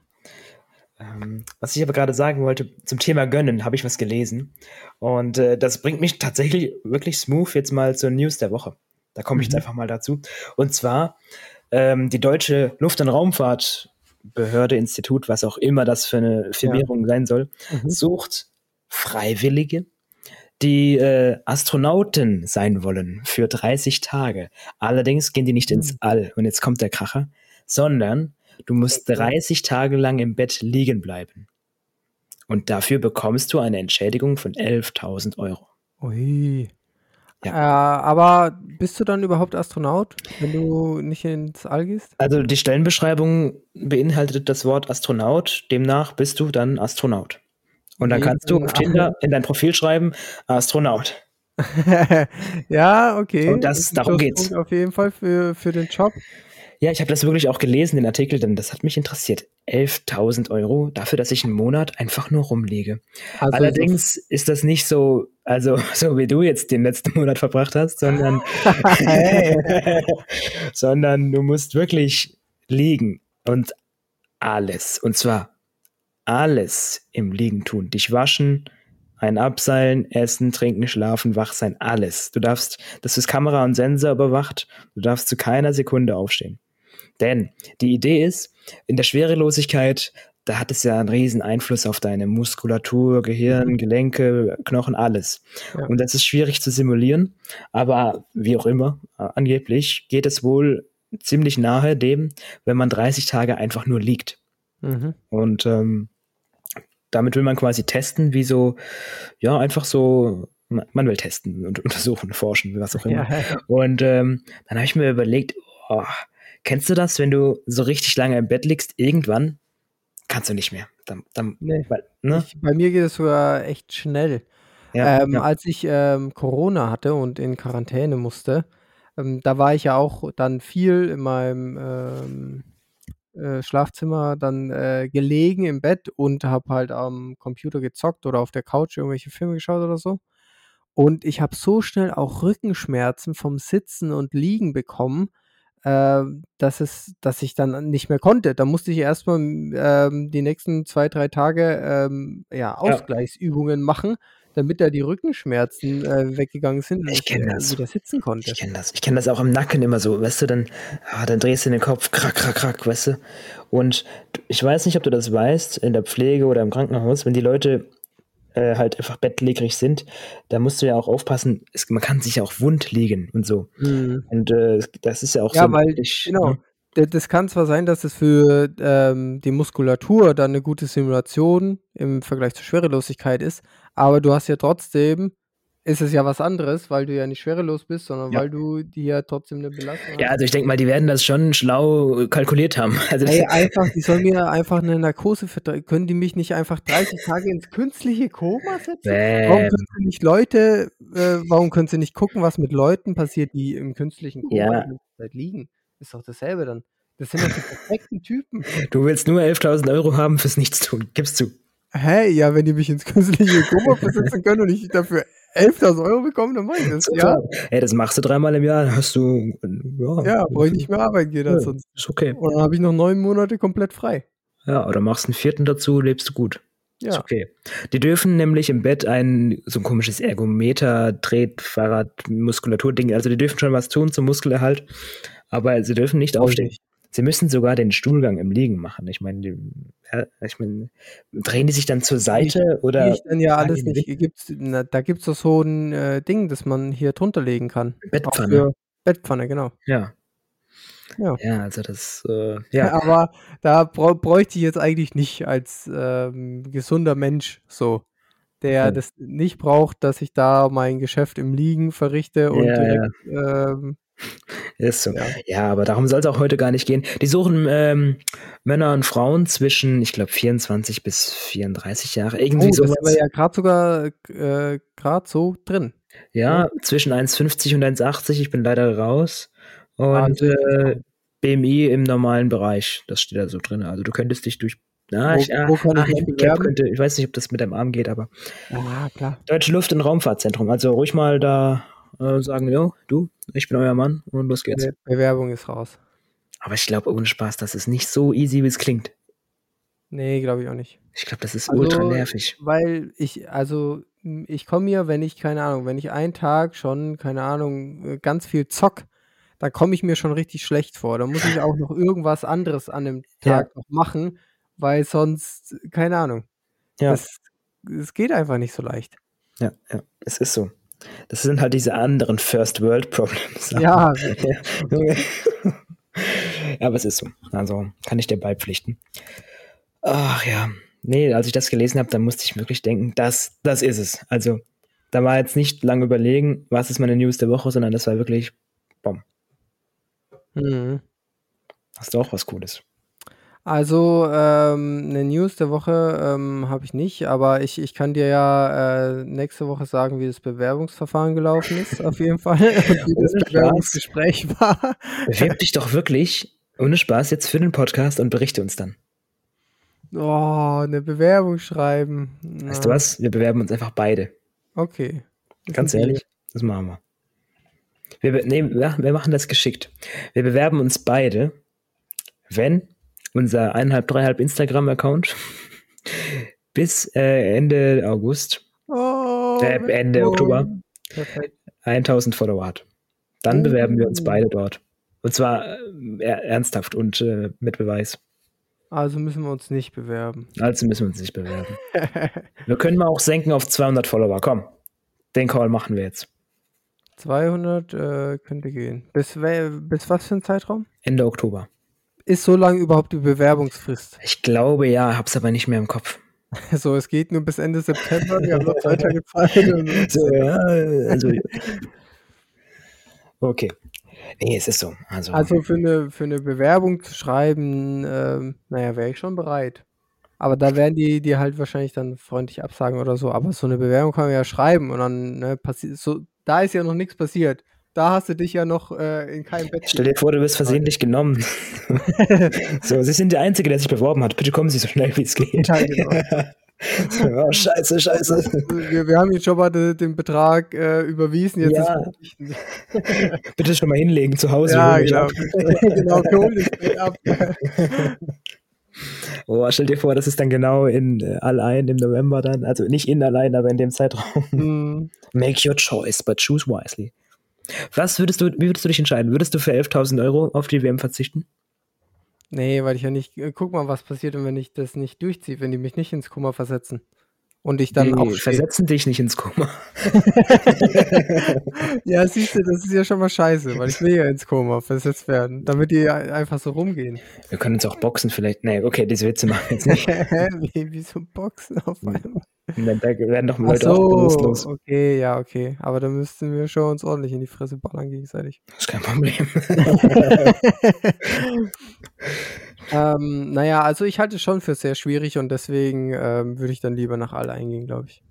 Speaker 1: Ähm, was ich aber gerade sagen wollte, zum Thema Gönnen habe ich was gelesen. Und äh, das bringt mich tatsächlich wirklich smooth jetzt mal zur News der Woche. Da komme ich mhm. jetzt einfach mal dazu. Und zwar ähm, die deutsche Luft- und Raumfahrt Behörde, Institut, was auch immer das für eine Firmierung ja. sein soll, mhm. sucht Freiwillige, die äh, Astronauten sein wollen für 30 Tage. Allerdings gehen die nicht ins mhm. All und jetzt kommt der Kracher, sondern du musst 30 Tage lang im Bett liegen bleiben. Und dafür bekommst du eine Entschädigung von 11.000 Euro.
Speaker 2: Ui. Ja. Äh, aber bist du dann überhaupt Astronaut, wenn du nicht ins All gehst?
Speaker 1: Also die Stellenbeschreibung beinhaltet das Wort Astronaut, demnach bist du dann Astronaut. Und dann kannst du auf Tinder in dein Profil schreiben, Astronaut. *laughs*
Speaker 2: ja, okay.
Speaker 1: Und das, das darum geht's.
Speaker 2: Auf jeden Fall für, für den Job.
Speaker 1: Ja, ich habe das wirklich auch gelesen, den Artikel, denn das hat mich interessiert. 11.000 Euro dafür, dass ich einen Monat einfach nur rumliege. Also Allerdings so ist das nicht so, also *laughs* so wie du jetzt den letzten Monat verbracht hast, sondern, *laughs* *laughs* sondern du musst wirklich liegen und alles, und zwar alles im Liegen tun. Dich waschen, ein Abseilen, Essen, Trinken, Schlafen, wach sein, alles. Du darfst, das ist Kamera und Sensor überwacht, du darfst zu keiner Sekunde aufstehen. Denn die Idee ist, in der Schwerelosigkeit, da hat es ja einen riesen Einfluss auf deine Muskulatur, Gehirn, mhm. Gelenke, Knochen, alles. Ja. Und das ist schwierig zu simulieren, aber wie auch immer, angeblich geht es wohl ziemlich nahe dem, wenn man 30 Tage einfach nur liegt. Mhm. Und ähm, damit will man quasi testen, wie so, ja, einfach so, man will testen und *laughs* untersuchen, forschen, was auch immer. Ja. Und ähm, dann habe ich mir überlegt, oh, Kennst du das, wenn du so richtig lange im Bett liegst, irgendwann kannst du nicht mehr? Dann, dann,
Speaker 2: nee. weil, ne? ich, bei mir geht es sogar echt schnell. Ja, ähm, ja. Als ich ähm, Corona hatte und in Quarantäne musste, ähm, da war ich ja auch dann viel in meinem ähm, äh, Schlafzimmer dann äh, gelegen im Bett und habe halt am Computer gezockt oder auf der Couch irgendwelche Filme geschaut oder so. Und ich habe so schnell auch Rückenschmerzen vom Sitzen und Liegen bekommen, äh, dass es, dass ich dann nicht mehr konnte. Da musste ich erstmal ähm, die nächsten zwei, drei Tage ähm, ja, Ausgleichsübungen ja. machen, damit da die Rückenschmerzen äh, weggegangen sind
Speaker 1: ich,
Speaker 2: äh,
Speaker 1: das.
Speaker 2: wieder sitzen konnte.
Speaker 1: Ich kenne das. Ich kenne das auch im Nacken immer so, weißt du, dann, ah, dann drehst du den Kopf, krack, krack, krack, weißt du. Und ich weiß nicht, ob du das weißt, in der Pflege oder im Krankenhaus, wenn die Leute äh, halt einfach bettlägerig sind, da musst du ja auch aufpassen, es, man kann sich ja auch wund liegen und so. Mhm. Und äh, das ist ja auch
Speaker 2: ja,
Speaker 1: so.
Speaker 2: Weil, ich, genau. Ne? Das kann zwar sein, dass es für ähm, die Muskulatur dann eine gute Simulation im Vergleich zur Schwerelosigkeit ist, aber du hast ja trotzdem ist es ja was anderes, weil du ja nicht schwerelos bist, sondern ja. weil du dir trotzdem eine Belastung
Speaker 1: hast. Ja, also ich denke mal, die werden das schon schlau kalkuliert haben. *laughs* Also
Speaker 2: hey, einfach, die sollen *laughs* mir einfach eine Narkose vertragen. Können die mich nicht einfach 30 Tage ins künstliche Koma setzen? Bäm. Warum können sie nicht Leute, äh, warum können sie nicht gucken, was mit Leuten passiert, die im künstlichen Koma ja. liegen? Ist doch dasselbe dann. Das sind doch die perfekten Typen.
Speaker 1: Du willst nur 11.000 Euro haben fürs Nichtstun, gibst du.
Speaker 2: Hey, ja, wenn die mich ins künstliche Koma versetzen können und ich dafür 11.000 Euro bekommen, dann mache ich das, ja.
Speaker 1: Ey, das machst du dreimal im Jahr, dann hast du,
Speaker 2: ja. Ja, brauche ich nicht mehr arbeiten gehen, ja, sonst.
Speaker 1: Ist okay.
Speaker 2: Und dann habe ich noch neun Monate komplett frei.
Speaker 1: Ja, oder machst einen vierten dazu, lebst du gut. Ja. Ist okay. Die dürfen nämlich im Bett ein so ein komisches Ergometer, Tretfahrrad, Muskulatur-Ding, also die dürfen schon was tun zum Muskelerhalt, aber sie dürfen nicht aufstehen. Sie müssen sogar den Stuhlgang im Liegen machen. Ich meine, ja, ich meine, drehen die sich dann zur Seite ich, oder?
Speaker 2: Ich dann ja alles nicht. Gibt's, na, da gibt es doch so ein äh, Ding, das man hier drunter legen kann.
Speaker 1: Bettpfanne.
Speaker 2: Bettpfanne, genau.
Speaker 1: Ja. Ja. ja, also das, äh,
Speaker 2: ja. *laughs* Aber da bräuchte ich jetzt eigentlich nicht als ähm, gesunder Mensch so, der ja. das nicht braucht, dass ich da mein Geschäft im Liegen verrichte und ja, direkt ähm,
Speaker 1: ist so. Ja. ja, aber darum soll es auch heute gar nicht gehen. Die suchen ähm, Männer und Frauen zwischen, ich glaube, 24 bis 34 Jahre. Irgendwie oh,
Speaker 2: sowas. Das war ja gerade sogar äh, gerade so drin.
Speaker 1: Ja, ja. zwischen 1,50 und 1,80. Ich bin leider raus. Und ah, äh, BMI im normalen Bereich. Das steht da so drin. Also du könntest dich durch na, wo, ich, wo kann ich, könnte, ich weiß nicht, ob das mit deinem Arm geht, aber.
Speaker 2: Ja, klar.
Speaker 1: Deutsche Luft- und Raumfahrtzentrum. Also ruhig mal da äh, sagen, jo, du, ich bin euer Mann und los geht's.
Speaker 2: Bewerbung ist raus.
Speaker 1: Aber ich glaube, ohne Spaß, das ist nicht so easy, wie es klingt.
Speaker 2: Nee, glaube ich auch nicht.
Speaker 1: Ich glaube, das ist also, ultra nervig.
Speaker 2: Weil ich, also, ich komme mir, wenn ich, keine Ahnung, wenn ich einen Tag schon, keine Ahnung, äh, ganz viel zock, dann komme ich mir schon richtig schlecht vor. Da muss ich auch noch irgendwas anderes an dem *laughs* Tag ja. noch machen, weil sonst, keine Ahnung. Ja. Es geht einfach nicht so leicht.
Speaker 1: Ja, ja, es ist so. Das sind halt diese anderen First World Problems. *laughs*
Speaker 2: Ja. *laughs*
Speaker 1: ja, aber es ist so. Also kann ich dir beipflichten. Ach ja. Nee, als ich das gelesen habe, dann musste ich wirklich denken, das, das ist es. Also, da war jetzt nicht lange überlegen, was ist meine News der Woche, sondern das war wirklich Bom. Mhm. Hast du auch was Cooles?
Speaker 2: Also, ähm, 'ne News der Woche, ähm, habe ich nicht, aber ich ich kann dir ja, äh, nächste Woche sagen, wie das Bewerbungsverfahren gelaufen ist *laughs* auf jeden Fall *laughs* wie das Bewerbungsgespräch war.
Speaker 1: Bewerb dich doch wirklich, ohne Spaß, jetzt für den Podcast und berichte uns dann.
Speaker 2: Oh, 'ne Bewerbung schreiben.
Speaker 1: Weißt du was? Wir bewerben uns einfach beide.
Speaker 2: Okay.
Speaker 1: Ganz ehrlich, das machen wir. Wir ne, wir machen das geschickt. Wir bewerben uns beide, wenn unser eineinhalb, dreieinhalb Instagram-Account *laughs* bis äh, Ende August,
Speaker 2: oh,
Speaker 1: äh, Ende oh. Oktober, Perfekt. 1000 Follower hat. Dann oh. bewerben wir uns beide dort. Und zwar äh, ernsthaft und äh, mit Beweis.
Speaker 2: Also müssen wir uns nicht bewerben.
Speaker 1: Also müssen wir uns nicht bewerben. *laughs* wir können mal auch senken auf 200 Follower. Komm, den Call machen wir jetzt.
Speaker 2: 200 äh, könnte gehen. Bis, bis was für ein Zeitraum?
Speaker 1: Ende Oktober.
Speaker 2: Ist so lange überhaupt die Bewerbungsfrist?
Speaker 1: Ich glaube ja, hab's aber nicht mehr im Kopf. *laughs*
Speaker 2: So, es geht nur bis Ende September, wir haben noch zwei Tage Zeit. *laughs*
Speaker 1: so, ja, also. Okay. Nee, es ist so. Also,
Speaker 2: also für, eine, für eine Bewerbung zu schreiben, ähm, naja, wäre ich schon bereit. Aber da werden die die halt wahrscheinlich dann freundlich absagen oder so. Aber so eine Bewerbung kann man ja schreiben und dann ne, passiert so, da ist ja noch nichts passiert da hast du dich ja noch äh, in keinem Bett.
Speaker 1: Stell dir vor, du wirst versehentlich genommen. *laughs* so, Sie sind der Einzige, der sich beworben hat. Bitte kommen Sie so schnell wie es geht. Ja, genau. *laughs* oh, scheiße, scheiße.
Speaker 2: Wir, wir, haben jetzt schon mal den, den Betrag äh, überwiesen. Jetzt ja. *laughs*
Speaker 1: Bitte schon mal hinlegen zu Hause.
Speaker 2: Ja, genau. genau, hol dich ab.
Speaker 1: Oh, stell dir vor, das ist dann genau in äh, allein im November dann. Also nicht in allein, aber in dem Zeitraum. Mm. Make your choice, but choose wisely. Was würdest du, wie würdest du dich entscheiden? Würdest du für 11.000 Euro auf die WM verzichten?
Speaker 2: Nee, weil ich ja nicht, äh, guck mal, was passiert, wenn ich das nicht durchziehe, wenn die mich nicht ins Koma versetzen. Und ich dann nee, auch.
Speaker 1: Versetzen dich nicht ins Koma. *laughs*
Speaker 2: ja, siehst du, das ist ja schon mal scheiße, weil ich will ja ins Koma versetzt werden, damit die einfach so rumgehen.
Speaker 1: Wir können uns auch boxen vielleicht. Nee, okay, diese Witze machen wir jetzt nicht. *laughs*
Speaker 2: wie, wie so Boxen auf einmal.
Speaker 1: da werden doch Leute so, auch bewusstlos.
Speaker 2: Okay, ja, okay. Aber dann müssten wir schon uns ordentlich in die Fresse ballern gegenseitig.
Speaker 1: Das ist kein Problem. *laughs*
Speaker 2: ähm, naja, also ich halte es schon für sehr schwierig und deswegen ähm, würde ich dann lieber nach All eingehen, glaube ich.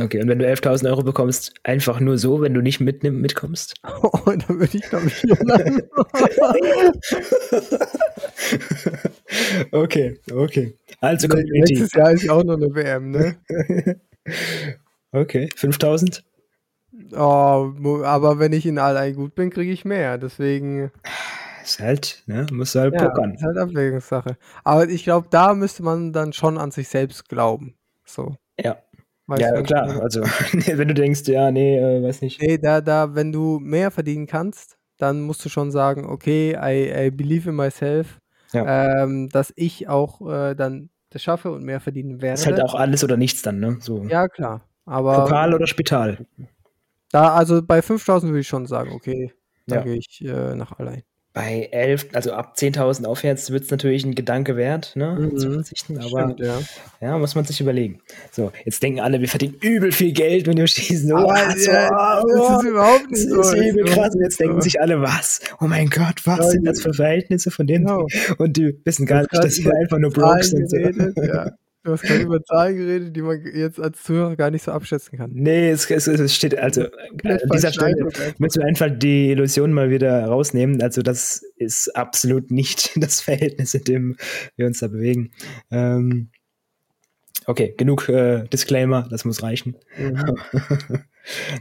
Speaker 1: Okay, und wenn du 11.000 Euro bekommst, einfach nur so, wenn du nicht mitnimm, mitkommst? *laughs*
Speaker 2: Oh, dann würde ich, glaube ich, *laughs*
Speaker 1: okay, okay. Also
Speaker 2: Community. Nächstes Jahr ist auch noch eine WM, ne? *laughs*
Speaker 1: okay, 5.000?
Speaker 2: Oh, aber wenn ich in All gut bin, kriege ich mehr, deswegen... *sighs*
Speaker 1: Ist halt, ne, musst du halt ja, pokern.
Speaker 2: Ist halt Abwägungssache. Aber ich glaube, da müsste man dann schon an sich selbst glauben. So.
Speaker 1: Ja. Weißt ja, klar. Also, *laughs* wenn du denkst, ja, nee, äh, weiß nicht.
Speaker 2: Nee, da, da, wenn du mehr verdienen kannst, dann musst du schon sagen, okay, I, I believe in myself, ja. ähm, dass ich auch äh, dann das schaffe und mehr verdienen werde.
Speaker 1: Ist halt auch alles oder nichts dann, ne? So.
Speaker 2: Ja, klar. Aber,
Speaker 1: Pokal oder Spital?
Speaker 2: Da, also bei 5000 würde ich schon sagen, okay, da ja. gehe ich äh, nach allein
Speaker 1: bei 11, also ab 10.000 aufwärts wird es natürlich ein Gedanke wert, ne, mhm. zu verzichten, aber Stimmt, ja. ja. muss man sich überlegen. So, jetzt denken alle, wir verdienen übel viel Geld, wenn wir schießen. Oh, aber, so, ja, oh, das ist überhaupt nicht so. Das ist übel krass. Und jetzt denken sich alle, was? Oh mein Gott, was ja, sind das für Verhältnisse von denen? Genau. Und die wissen gar nicht, dass sie einfach nur broke sind. So. Ja.
Speaker 2: Du hast gerade über Zahlen geredet, die man jetzt als Zuhörer gar nicht so abschätzen kann.
Speaker 1: Nee, es, es, es steht, also an dieser Stelle müssen wir einfach die Illusion mal wieder rausnehmen. Also das ist absolut nicht *laughs* das Verhältnis, in dem wir uns da bewegen. Ähm, okay, genug äh, Disclaimer, das muss reichen. Mhm. *laughs*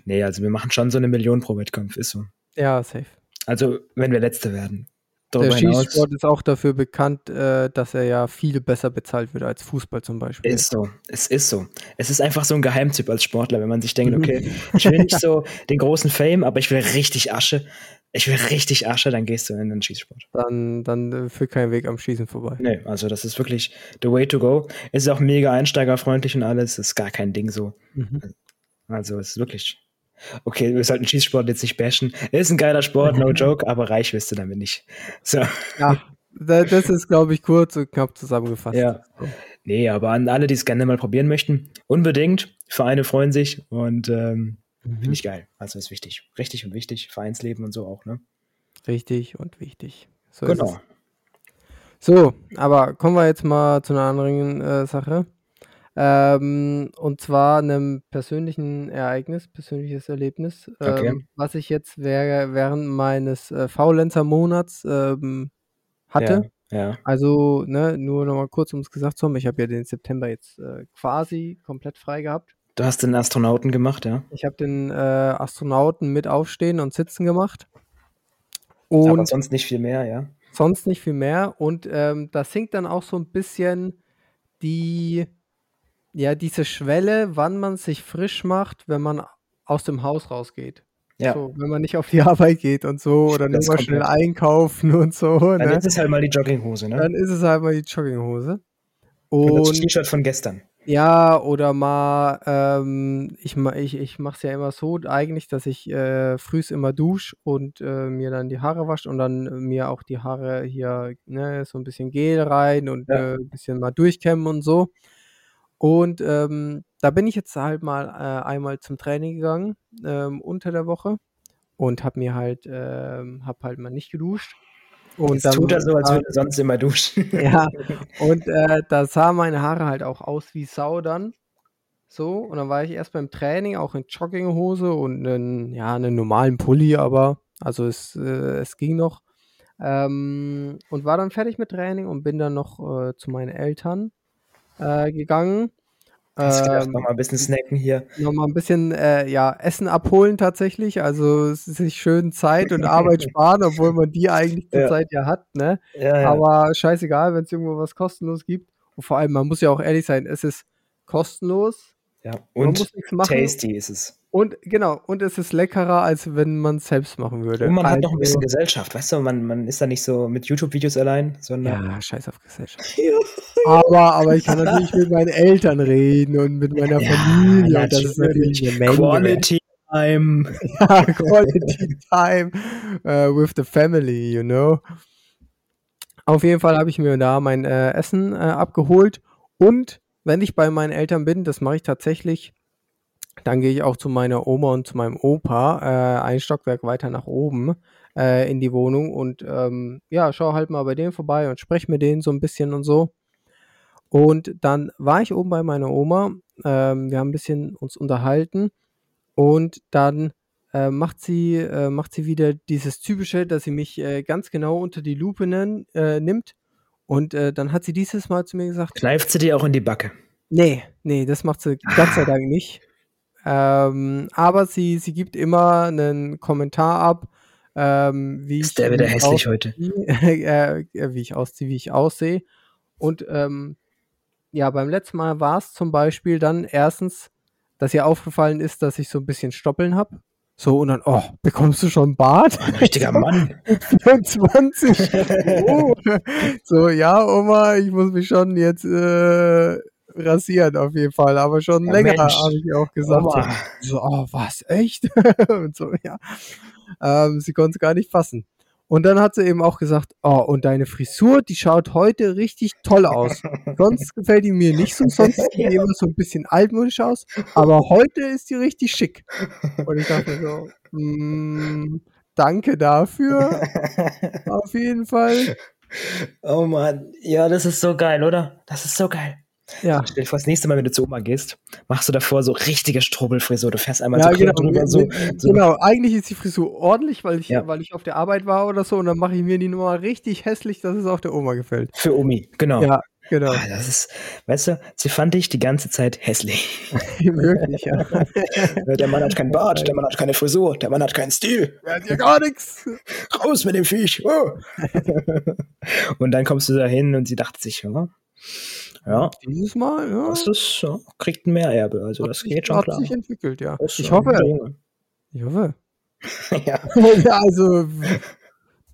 Speaker 1: nee, also wir machen schon so eine Million pro Wettkampf, ist so.
Speaker 2: Ja, safe.
Speaker 1: Also wenn wir Letzte werden.
Speaker 2: Der Skisport ist auch dafür bekannt, äh, dass er ja viel besser bezahlt wird als Fußball zum Beispiel.
Speaker 1: Ist so, es ist so. Es ist einfach so ein Geheimtipp als Sportler, wenn man sich denkt, okay, *laughs* ich will nicht so den großen Fame, aber ich will richtig Asche. Ich will richtig Asche, dann gehst du in den Schießsport.
Speaker 2: Dann, dann äh, führt kein Weg am Schießen vorbei.
Speaker 1: Nee, also das ist wirklich the way to go. Es ist auch mega einsteigerfreundlich und alles, ist gar kein Ding so. Mhm. Also es ist wirklich Okay, wir sollten Schießsport jetzt nicht bashen. Ist ein geiler Sport, no joke, aber reich wirst du damit nicht. So.
Speaker 2: Ja, das ist, glaube ich, kurz und knapp zusammengefasst.
Speaker 1: Ja. Nee, aber an alle, die es gerne mal probieren möchten, unbedingt. Vereine freuen sich und ähm, mhm. finde ich geil. Also ist wichtig. Richtig und wichtig. Vereinsleben und so auch, ne?
Speaker 2: Richtig und wichtig.
Speaker 1: So genau.
Speaker 2: So, aber kommen wir jetzt mal zu einer anderen äh, Sache. Ähm, und zwar einem persönlichen Ereignis, persönliches Erlebnis,
Speaker 1: okay.
Speaker 2: ähm, was ich jetzt während meines äh, Faulenzer-Monats ähm, hatte.
Speaker 1: Ja, ja.
Speaker 2: Also, ne, nur noch mal kurz, um es gesagt zu haben, ich habe ja den September jetzt äh, quasi komplett frei gehabt.
Speaker 1: Du hast den Astronauten gemacht, ja?
Speaker 2: Ich habe den äh, Astronauten mit Aufstehen und Sitzen gemacht.
Speaker 1: Und Aber sonst nicht viel mehr, ja?
Speaker 2: Sonst nicht viel mehr. Und ähm, das sinkt dann auch so ein bisschen die ja, diese Schwelle, wann man sich frisch macht, wenn man aus dem Haus rausgeht. Ja. So, wenn man nicht auf die *laughs* Arbeit geht und so oder nur mal schnell einkaufen *laughs* und so.
Speaker 1: Dann ne? ist es halt mal die Jogginghose, ne?
Speaker 2: Dann ist es halt mal die Jogginghose.
Speaker 1: Und, und das T-Shirt von gestern.
Speaker 2: Ja, oder mal, ähm, ich, ich, ich mache es ja immer so eigentlich, dass ich äh, frühs immer dusche und äh, mir dann die Haare wasche und dann mir auch die Haare hier ne, so ein bisschen Gel rein und ja. äh, ein bisschen mal durchkämmen und so. Und ähm, da bin ich jetzt halt mal äh, einmal zum Training gegangen ähm, unter der Woche und habe mir halt, ähm, habe halt mal nicht geduscht.
Speaker 1: Und das dann, tut er so, als würde er sonst immer duschen. *laughs*
Speaker 2: ja, *laughs* und äh, da sahen meine Haare halt auch aus wie Sau dann. So, und dann war ich erst beim Training auch in Jogginghose und einen, ja, einen normalen Pulli, aber also es, äh, es ging noch. Ähm, und war dann fertig mit Training und bin dann noch äh, zu meinen Eltern äh, gegangen.
Speaker 1: Hast ähm, nochmal ein bisschen snacken hier?
Speaker 2: Nochmal ein bisschen, äh, ja, Essen abholen tatsächlich. Also sich schön Zeit und Arbeit *laughs* sparen, obwohl man die eigentlich zur ja. Zeit ja hat, ne? Ja, ja. Aber scheißegal, wenn es irgendwo was kostenlos gibt. Und vor allem, man muss ja auch ehrlich sein, es ist kostenlos.
Speaker 1: Ja, und tasty ist es.
Speaker 2: Und genau, und es ist leckerer, als wenn man es selbst machen würde.
Speaker 1: Und man
Speaker 2: also,
Speaker 1: hat noch ein bisschen also Gesellschaft, weißt du, man, man ist da nicht so mit YouTube-Videos allein, sondern.
Speaker 2: Ja, scheiß auf Gesellschaft. *laughs* aber, aber ich kann natürlich mit meinen Eltern reden und mit meiner ja, Familie. Und das ist natürlich eine Menge.
Speaker 1: Quality Time. *laughs*
Speaker 2: ja, Quality Time uh, with the family, you know. Auf jeden Fall habe ich mir da mein äh, Essen äh, abgeholt und wenn ich bei meinen Eltern bin, das mache ich tatsächlich, dann gehe ich auch zu meiner Oma und zu meinem Opa äh, ein Stockwerk weiter nach oben äh, in die Wohnung und ähm, ja, schaue halt mal bei denen vorbei und spreche mit denen so ein bisschen und so. Und dann war ich oben bei meiner Oma, ähm, wir haben ein bisschen uns unterhalten und dann äh, macht sie äh, macht sie wieder dieses typische, dass sie mich äh, ganz genau unter die Lupe nen, äh, nimmt und äh, dann hat sie dieses Mal zu mir gesagt,
Speaker 1: kneift sie dir auch in die Backe?
Speaker 2: Nee, nee, das macht sie Gott sei Dank nicht. Ähm, aber sie, sie gibt immer einen Kommentar ab, ähm, wie
Speaker 1: Ist der wieder hässlich heute? *laughs*
Speaker 2: äh, wie ich aussehe, wie ich aussehe. Und ähm, ja, beim letzten Mal war es zum Beispiel dann erstens, dass ihr aufgefallen ist, dass ich so ein bisschen Stoppeln habe. So, und dann, oh, bekommst du schon Bart?
Speaker 1: Ein richtiger *laughs* Mann.
Speaker 2: 24. *laughs* oh. So, ja, Oma, ich muss mich schon jetzt äh, rasieren auf jeden Fall, aber schon ja, länger, habe ich auch gesagt. Oma. So, oh, was, echt? *laughs* und so, ja. Ähm, sie konnte es gar nicht fassen. Und dann hat sie eben auch gesagt, oh, und deine Frisur, die schaut heute richtig toll aus. *laughs* Sonst gefällt die mir nicht so, sonst sieht die immer so ein bisschen altmodisch aus, aber heute ist die richtig schick. Und ich dachte so, mm, danke dafür. *laughs* Auf jeden Fall.
Speaker 1: Oh Mann, ja, das ist so geil, oder? Das ist so geil.
Speaker 2: Ja.
Speaker 1: Stell dir vor, das nächste Mal, wenn du zu Oma gehst, machst du davor so richtige Strobelfrisur. Du fährst einmal ja, so
Speaker 2: genau. drüber. So, so. Genau, eigentlich ist die Frisur ordentlich, weil ich, ja. weil ich auf der Arbeit war oder so und dann mache ich mir die Nummer richtig hässlich, dass es auch der Oma gefällt.
Speaker 1: Für Omi, genau.
Speaker 2: Ja, genau.
Speaker 1: Ah, das ist, weißt du, sie fand dich die ganze Zeit hässlich. *laughs*
Speaker 2: Wirklich, ja. *laughs*
Speaker 1: der Mann hat keinen Bart, der Mann hat keine Frisur, der Mann hat keinen Stil.
Speaker 2: Er hat ja gar nichts.
Speaker 1: Raus mit dem Viech. Oh. *laughs* und dann kommst du da hin und sie dachte sich, ja, ja.
Speaker 2: Dieses Mal, ja.
Speaker 1: Das ist, ja, kriegt ein Mehrerbe. Also, das geht schon
Speaker 2: hat
Speaker 1: klar.
Speaker 2: sich entwickelt, ja.
Speaker 1: Das
Speaker 2: ich hoffe. Ich *laughs* hoffe. ja. *laughs* ja, also.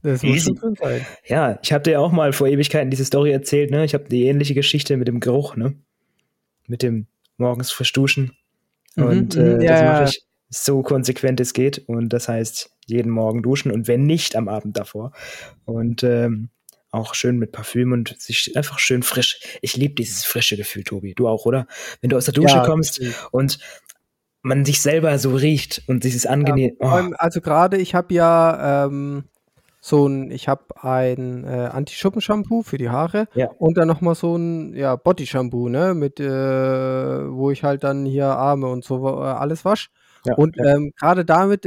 Speaker 2: Das muss schon drin sein.
Speaker 1: Ja, ich habe dir auch mal vor Ewigkeiten diese Story erzählt, ne? Ich habe die ähnliche Geschichte mit dem Geruch, ne? Mit dem morgens frisch duschen. Mhm, und äh, mhm, ja, das mache ich so konsequent es geht. Und das heißt, jeden Morgen duschen und wenn nicht, am Abend davor. Und ähm, auch schön mit Parfüm und sich einfach schön frisch. Ich liebe dieses frische Gefühl, Tobi. Du auch, oder? Wenn du aus der Dusche ja, kommst und man sich selber so riecht und dieses angenehm.
Speaker 2: Oh. Also gerade, ich habe ja ähm, so ein, ich habe ein äh, Anti-Schuppen-Shampoo für die Haare
Speaker 1: ja.
Speaker 2: und dann nochmal so ein ja, Body-Shampoo, ne, mit, äh, wo ich halt dann hier Arme und so äh, alles wasche. Ja, und ähm, gerade damit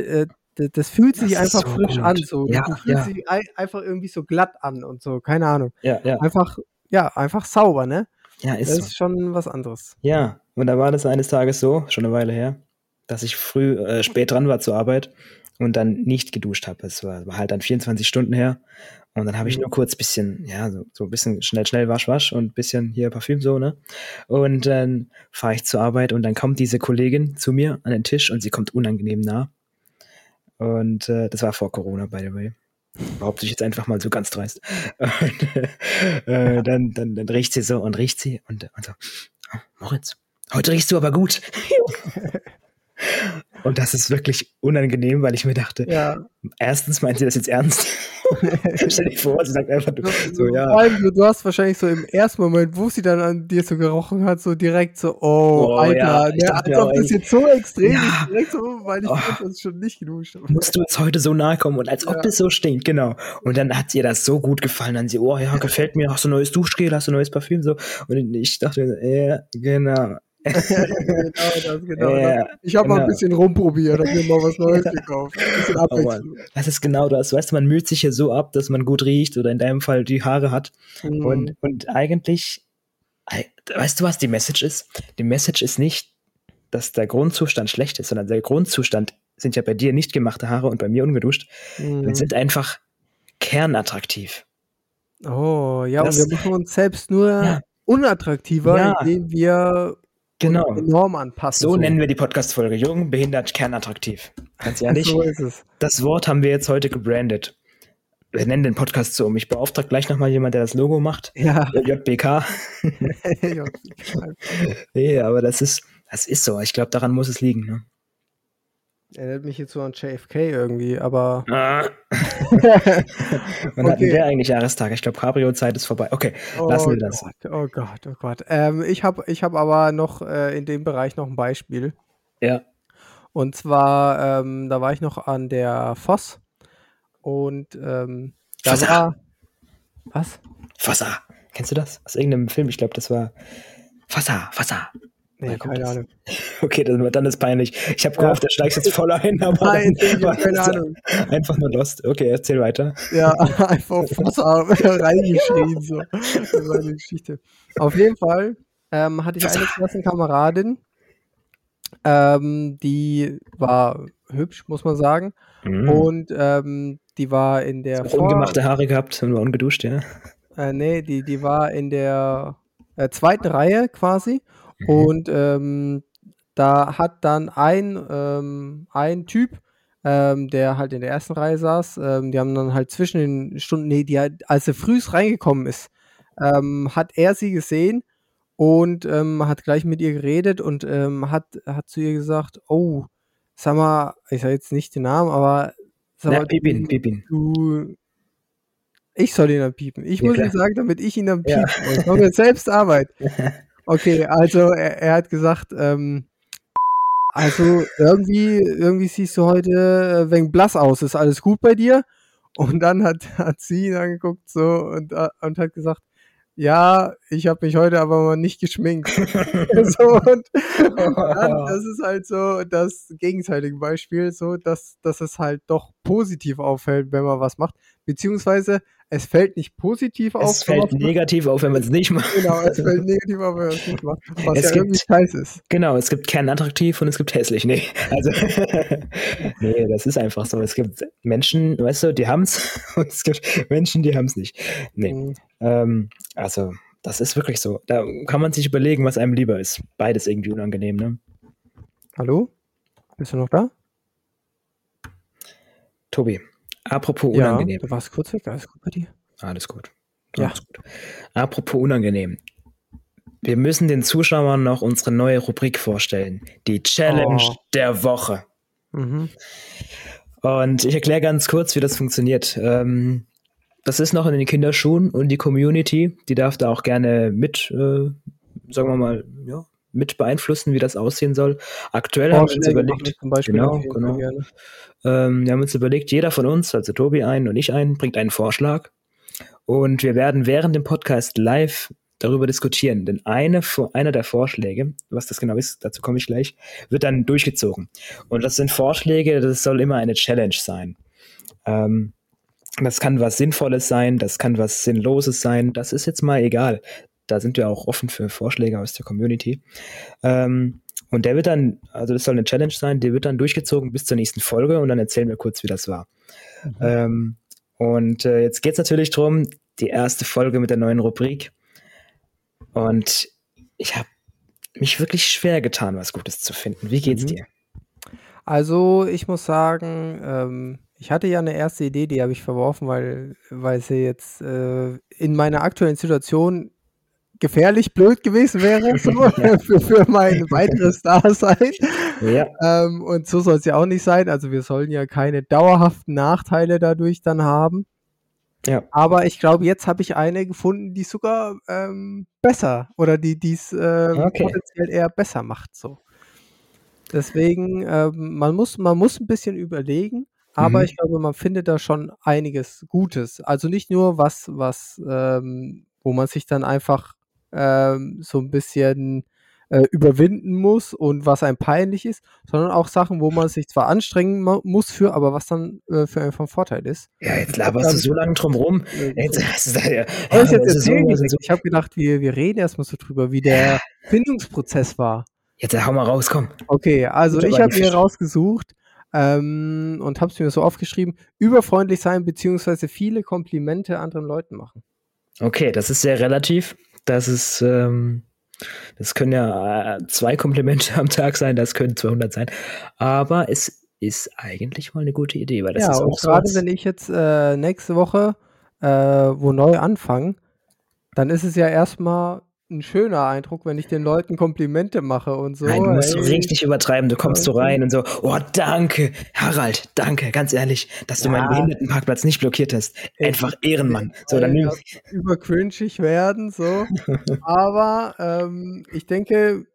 Speaker 2: das fühlt sich das einfach so frisch gut. an. So.
Speaker 1: Ja,
Speaker 2: du fühlst
Speaker 1: ja.
Speaker 2: sich einfach irgendwie so glatt an und so, keine Ahnung.
Speaker 1: Ja, ja.
Speaker 2: Einfach, ja, einfach sauber, ne?
Speaker 1: Ja, ist
Speaker 2: Das
Speaker 1: so.
Speaker 2: ist schon was anderes.
Speaker 1: Ja, und da war das eines Tages so, schon eine Weile her, dass ich früh, äh, spät dran war zur Arbeit und dann nicht geduscht habe. Es war, war, halt dann 24 Stunden her. Und dann habe ich mhm. nur kurz bisschen, ja, so, so ein bisschen schnell, schnell wasch, wasch und bisschen hier Parfüm so, ne? Und dann fahre ich zur Arbeit und dann kommt diese Kollegin zu mir an den Tisch und sie kommt unangenehm nah. Und äh, das war vor Corona, by the way. Behaupte ich jetzt einfach mal so ganz dreist. Und, äh, dann, dann, dann riecht sie so und riecht sie und, und so, oh, Moritz, heute riechst du aber gut. *laughs* Und das ist wirklich unangenehm, weil ich mir dachte,
Speaker 2: ja.
Speaker 1: erstens meint sie das jetzt ernst. *laughs* Stell dir vor, sie sagt einfach so, ja.
Speaker 2: Vor allem, du hast wahrscheinlich so im ersten Moment, wo sie dann an dir so gerochen hat, so direkt so, oh, oh Alter, ja, ne, als ob das jetzt so extrem ja. ist, direkt so, weil ich oh. das schon nicht habe.
Speaker 1: Musst du jetzt heute so nahe kommen und als ob ja. das so stinkt, genau. Und dann hat ihr das so gut gefallen, dann sie, oh ja, gefällt mir, hast du neues Duschgel, hast du neues Parfüm, so. Und ich dachte, ja, genau.
Speaker 2: Genau das, genau ja, das. Ich habe genau. mal ein genau. bisschen rumprobiert, habe mir mal was Neues *laughs* gekauft. Ein bisschen oh
Speaker 1: Abwechslung. Oh das ist genau das. Weißt du, man müht sich ja so ab, dass man gut riecht oder in deinem Fall die Haare hat. Mhm. Und, und eigentlich, weißt du, was die Message ist? Die Message ist nicht, dass der Grundzustand schlecht ist, sondern der Grundzustand sind ja bei dir nicht gemachte Haare und bei mir ungeduscht mhm. und sind einfach kernattraktiv.
Speaker 2: Oh, ja, das, und wir machen uns selbst nur ja. unattraktiver, ja. indem wir
Speaker 1: Genau.
Speaker 2: enorm anpassen.
Speaker 1: So, so, nennen wir die Podcast-Folge. Jung, behindert, kernattraktiv. Ganz *laughs* ehrlich.
Speaker 2: so ist es.
Speaker 1: Das Wort haben wir jetzt heute gebrandet. Wir nennen den Podcast so um. Ich beauftrage gleich nochmal jemand, der das Logo macht.
Speaker 2: Ja.
Speaker 1: JBK. *laughs* *laughs* nee, aber das ist, das ist so. Ich glaube, daran muss es liegen. Ne?
Speaker 2: Erinnert mich jetzt so an JFK irgendwie, aber.
Speaker 1: Ah. *laughs* Wann okay. hatten wir eigentlich Jahrestag? Ich glaube, Cabrio-Zeit ist vorbei. Okay, lassen
Speaker 2: oh
Speaker 1: wir das.
Speaker 2: Gott, oh Gott, oh Gott. Ähm, ich habe ich hab aber noch äh, in dem Bereich noch ein Beispiel.
Speaker 1: Ja.
Speaker 2: Und zwar, ähm, da war ich noch an der Voss und ähm, da
Speaker 1: Fossa.
Speaker 2: war. Was?
Speaker 1: Fossa. Kennst du das? Aus irgendeinem Film? Ich glaube, das war Fossa, Fossa.
Speaker 2: Nee, keine Ahnung. *laughs*
Speaker 1: Okay, dann, dann ist peinlich. Ich habe gehofft, der steigt jetzt voll ein, aber
Speaker 2: Nein, *laughs* hab keine Ahnung. *laughs*
Speaker 1: Einfach nur Lost. Okay, erzähl weiter.
Speaker 2: Ja, einfach Fossa reingeschrien. So. Das war eine Geschichte. Auf jeden Fall ähm, hatte ich eine Klassenkameradin, ähm, die war hübsch, muss man sagen.
Speaker 1: Mhm.
Speaker 2: Und ähm, die war in der
Speaker 1: Vor ungemachte Haare gehabt und war ungeduscht, ja?
Speaker 2: Äh, nee, die, die war in der äh, zweiten Reihe quasi.
Speaker 1: Mhm.
Speaker 2: Und ähm, da hat dann ein, ähm, ein Typ, ähm, der halt in der ersten Reihe saß, ähm, die haben dann halt zwischen den Stunden, nee, die als er frühst reingekommen ist, ähm, hat er sie gesehen und ähm, hat gleich mit ihr geredet und hat, hat zu ihr gesagt, oh, sag mal, ich sag jetzt nicht den Namen, aber sag
Speaker 1: Na,
Speaker 2: mal,
Speaker 1: Pipin,
Speaker 2: du,
Speaker 1: Pipin.
Speaker 2: du, ich soll ihn dann piepen. Ich
Speaker 1: Ja,
Speaker 2: muss
Speaker 1: klar.
Speaker 2: ihn sagen, damit ich ihn dann
Speaker 1: Ja.
Speaker 2: piepen muss. Ich mache mir selbst Arbeit. *laughs* Okay, also er, er hat gesagt, ähm, also irgendwie, irgendwie siehst du heute äh, wegen blass aus. Ist alles gut bei dir? Und dann hat, *laughs* hat sie ihn angeguckt so und, äh, und hat gesagt, ja, ich habe mich heute aber mal nicht geschminkt. *laughs* *laughs* so, und dann, das ist halt so das gegenteilige Beispiel, so dass, dass es halt doch positiv auffällt, wenn man was macht. Beziehungsweise es fällt nicht positiv auf.
Speaker 1: Es
Speaker 2: wenn man
Speaker 1: fällt negativ auf, wenn man es nicht macht.
Speaker 2: Genau, es fällt negativ auf, wenn man es nicht macht. *laughs* Was
Speaker 1: Es
Speaker 2: ja
Speaker 1: gibt-
Speaker 2: irgendwie scheiße ist.
Speaker 1: Genau, es gibt kernattraktiv und es gibt hässlich. Nee, *laughs* also, *laughs* nee, das ist einfach so. Es gibt Menschen, weißt du, die haben's und es gibt Menschen, die haben's nicht. Nee,
Speaker 2: Mhm.
Speaker 1: ähm, also, das ist wirklich so. Da kann man sich überlegen, was einem lieber ist. Beides irgendwie unangenehm, ne?
Speaker 2: Hallo? Bist du noch da?
Speaker 1: Tobi, apropos unangenehm.
Speaker 2: Ja, du warst kurz weg. Alles gut bei dir?
Speaker 1: Alles gut.
Speaker 2: Ja.
Speaker 1: Alles gut. Apropos unangenehm. Wir müssen den Zuschauern noch unsere neue Rubrik vorstellen. Die Challenge
Speaker 2: Oh.
Speaker 1: der Woche.
Speaker 2: Mhm.
Speaker 1: Und ich erkläre ganz kurz, wie das funktioniert. Ähm, das ist noch in den Kinderschuhen und die Community, die darf da auch gerne mit, äh, sagen wir mal, ja, mit beeinflussen, wie das aussehen soll. Aktuell haben wir uns überlegt,
Speaker 2: machen zum Beispiel
Speaker 1: genau, genau. ähm, wir haben uns überlegt, jeder von uns, also Tobi einen und ich einen, bringt einen Vorschlag. Und wir werden während dem Podcast live darüber diskutieren. Denn eine, einer der Vorschläge, was das genau ist, dazu komme ich gleich, wird dann durchgezogen. Und das sind Vorschläge, das soll immer eine Challenge sein. Ähm, das kann was Sinnvolles sein, das kann was Sinnloses sein, das ist jetzt mal egal. Da sind wir auch offen für Vorschläge aus der Community. Ähm, und der wird dann, also das soll eine Challenge sein, der wird dann durchgezogen bis zur nächsten Folge und dann erzählen wir kurz, wie das war. Ähm, und äh, jetzt geht es natürlich darum, die erste Folge mit der neuen Rubrik. Und ich habe mich wirklich schwer getan, was Gutes zu finden. Wie geht's
Speaker 2: Mhm.
Speaker 1: dir?
Speaker 2: Also ich muss sagen, ähm, ich hatte ja eine erste Idee, die habe ich verworfen, weil, weil sie jetzt äh, in meiner aktuellen Situation gefährlich blöd gewesen wäre *laughs* so, für, für mein weiteres Dasein.
Speaker 1: Ja,
Speaker 2: Ähm, und so soll es ja auch nicht sein. Also wir sollen ja keine dauerhaften Nachteile dadurch dann haben.
Speaker 1: ja.
Speaker 2: Aber ich glaube, jetzt habe ich eine gefunden, die sogar ähm, besser oder die dies ähm,
Speaker 1: Okay.
Speaker 2: potenziell eher besser macht. So. Deswegen, ähm, man muss, man muss ein bisschen überlegen, aber
Speaker 1: Mhm.
Speaker 2: ich glaube, man findet da schon einiges Gutes. Also nicht nur was, was, ähm, wo man sich dann einfach ähm, so ein bisschen äh, überwinden muss und was einem peinlich ist, sondern auch Sachen, wo man sich zwar anstrengen mu- muss für, aber was dann äh, für einen von Vorteil ist.
Speaker 1: Ja, jetzt laberst du so lange drum rum. *laughs* Ja,
Speaker 2: ich jetzt
Speaker 1: das ist so,
Speaker 2: erzählen?
Speaker 1: das ist so.
Speaker 2: Ich habe gedacht, wir, wir reden erstmal so drüber, wie der Findungsprozess war.
Speaker 1: Jetzt hau mal raus, komm.
Speaker 2: Okay, also
Speaker 1: Gut,
Speaker 2: ich habe mir rausgesucht ähm, und habe es mir so aufgeschrieben, überfreundlich sein beziehungsweise viele Komplimente anderen Leuten machen.
Speaker 1: Okay, das ist sehr relativ. Das ist, ähm, das können ja äh, zwei Komplimente *laughs* am Tag sein, das können 200 sein. Aber es ist eigentlich mal eine gute Idee, weil das
Speaker 2: ja,
Speaker 1: ist auch
Speaker 2: gerade wenn ich jetzt äh, nächste Woche äh, wo neu anfange, dann ist es ja erstmal ein schöner Eindruck, wenn ich den Leuten Komplimente mache und so.
Speaker 1: Nein, du musst so richtig übertreiben. Du kommst so rein und so, oh, danke, Harald, danke, ganz ehrlich, dass du meinen Behindertenparkplatz nicht blockiert hast. Einfach Ehrenmann. So, dann
Speaker 2: ja, übercringig werden, so. Aber ähm, ich denke,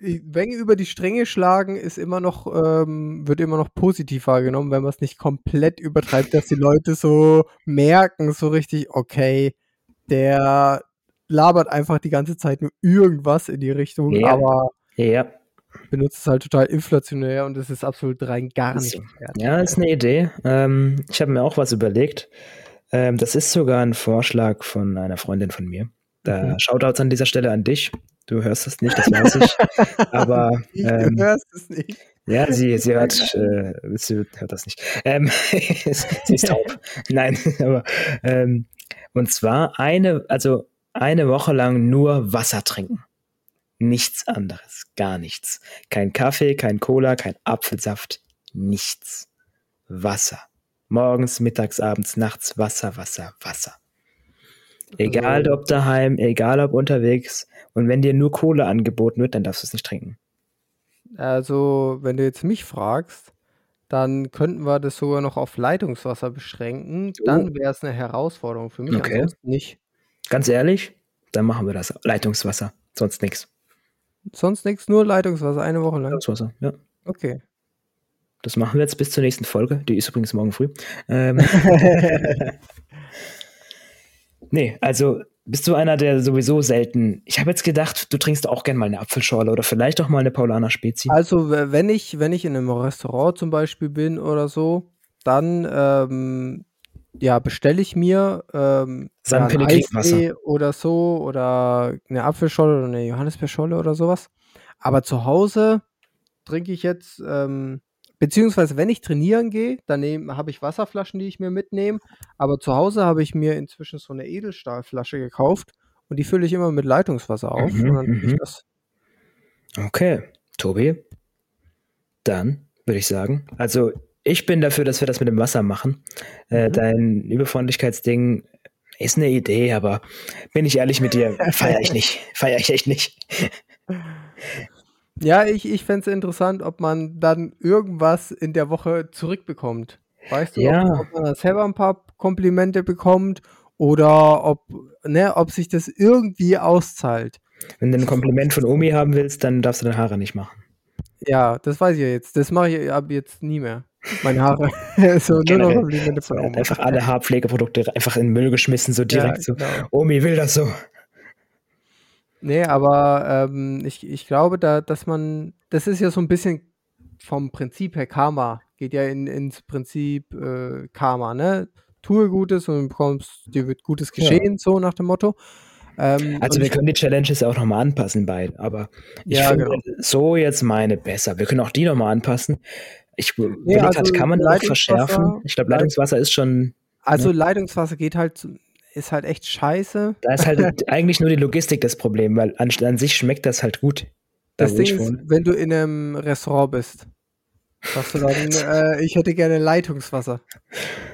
Speaker 2: wenn über die Stränge schlagen, ist immer noch, ähm, wird immer noch positiv wahrgenommen, wenn man es nicht komplett übertreibt, dass die Leute so merken, so richtig, okay, der labert einfach die ganze Zeit nur irgendwas in die Richtung, ja. aber
Speaker 1: ja.
Speaker 2: benutzt es halt total inflationär und es ist absolut rein gar nicht
Speaker 1: wert. Ja, ist eine Idee. Ähm, ich habe mir auch was überlegt. Ähm, das ist sogar ein Vorschlag von einer Freundin von mir. Da mhm. Shoutouts an dieser Stelle an dich. Du hörst es nicht, das weiß ich. *laughs* aber
Speaker 2: ähm, du hörst es nicht.
Speaker 1: Ja, sie, sie hört, äh, sie hört das nicht. Ähm, *laughs* sie ist taub. Nein, *laughs* aber ähm, und zwar eine, also eine Woche lang nur Wasser trinken. Nichts anderes, gar nichts. Kein Kaffee, kein Cola, kein Apfelsaft, nichts. Wasser. Morgens, mittags, abends, nachts Wasser, Wasser, Wasser. Egal also ob daheim, egal ob unterwegs. Und wenn dir nur Kohle angeboten wird, dann darfst du es nicht trinken.
Speaker 2: Also, wenn du jetzt mich fragst, dann könnten wir das sogar noch auf Leitungswasser beschränken. Dann wäre es eine Herausforderung für mich,
Speaker 1: okay. ansonsten
Speaker 2: nicht.
Speaker 1: Ganz ehrlich, dann machen wir das. Leitungswasser, sonst nichts.
Speaker 2: Sonst nichts, nur Leitungswasser, eine Woche lang.
Speaker 1: Leitungswasser, ja.
Speaker 2: Okay.
Speaker 1: Das machen wir jetzt bis zur nächsten Folge. Die ist übrigens morgen früh. Ähm. *laughs* nee, also bist du einer, der sowieso selten. Ich habe jetzt gedacht, du trinkst auch gerne mal eine Apfelschorle oder vielleicht auch mal eine Paulaner Spezi.
Speaker 2: Also, wenn ich, wenn ich in einem Restaurant zum Beispiel bin oder so, dann ähm, ja, bestelle ich mir ähm,
Speaker 1: ja, ein Eistee
Speaker 2: oder so oder eine Apfelscholle oder eine Johannisbeerscholle oder sowas. Aber zu Hause trinke ich jetzt, ähm, beziehungsweise wenn ich trainieren gehe, dann habe ich Wasserflaschen, die ich mir mitnehme. Aber zu Hause habe ich mir inzwischen so eine Edelstahlflasche gekauft und die fülle ich immer mit Leitungswasser auf. Mhm, und dann ich
Speaker 1: mhm. das. Okay, Tobi, dann würde ich sagen, also ich bin dafür, dass wir das mit dem Wasser machen. Äh, mhm. Dein Überfreundlichkeitsding ist eine Idee, aber bin ich ehrlich mit dir, feiere ich nicht. *laughs* Feiere ich echt nicht.
Speaker 2: Ja, ich, ich fände es interessant, ob man dann irgendwas in der Woche zurückbekommt. Weißt du,
Speaker 1: ja.
Speaker 2: ob, ob man selber ein paar Komplimente bekommt oder ob, ne, ob sich das irgendwie auszahlt.
Speaker 1: Wenn du ein Kompliment von Omi haben willst, dann darfst du deine Haare nicht machen.
Speaker 2: Ja, das weiß ich ja jetzt. Das mache ich ab jetzt nie mehr. Meine Haare. *laughs*
Speaker 1: so nur noch von Omi. Einfach alle Haarpflegeprodukte einfach in den Müll geschmissen, so direkt ja, genau. so. Omi will das so.
Speaker 2: Nee, aber ähm, ich, ich glaube, da, dass man, das ist ja so ein bisschen vom Prinzip her Karma, geht ja in, ins Prinzip äh, Karma, ne? Tue Gutes und bekommst, dir wird Gutes geschehen, ja. so nach dem Motto.
Speaker 1: Ähm, also wir können die Challenges auch nochmal anpassen bei, aber ich ja, finde genau. so jetzt meine besser. Wir können auch die nochmal anpassen. Ich nee, also halt, kann man auch verschärfen. Ich glaube, Leitungswasser ist schon.
Speaker 2: Also ne? Leitungswasser geht halt, ist halt echt scheiße.
Speaker 1: Da ist halt *laughs* eigentlich nur die Logistik das Problem, weil an, an sich schmeckt das halt gut.
Speaker 2: Da, das Ding ist, wenn du in einem Restaurant bist Sagst du dann, äh, ich hätte gerne Leitungswasser.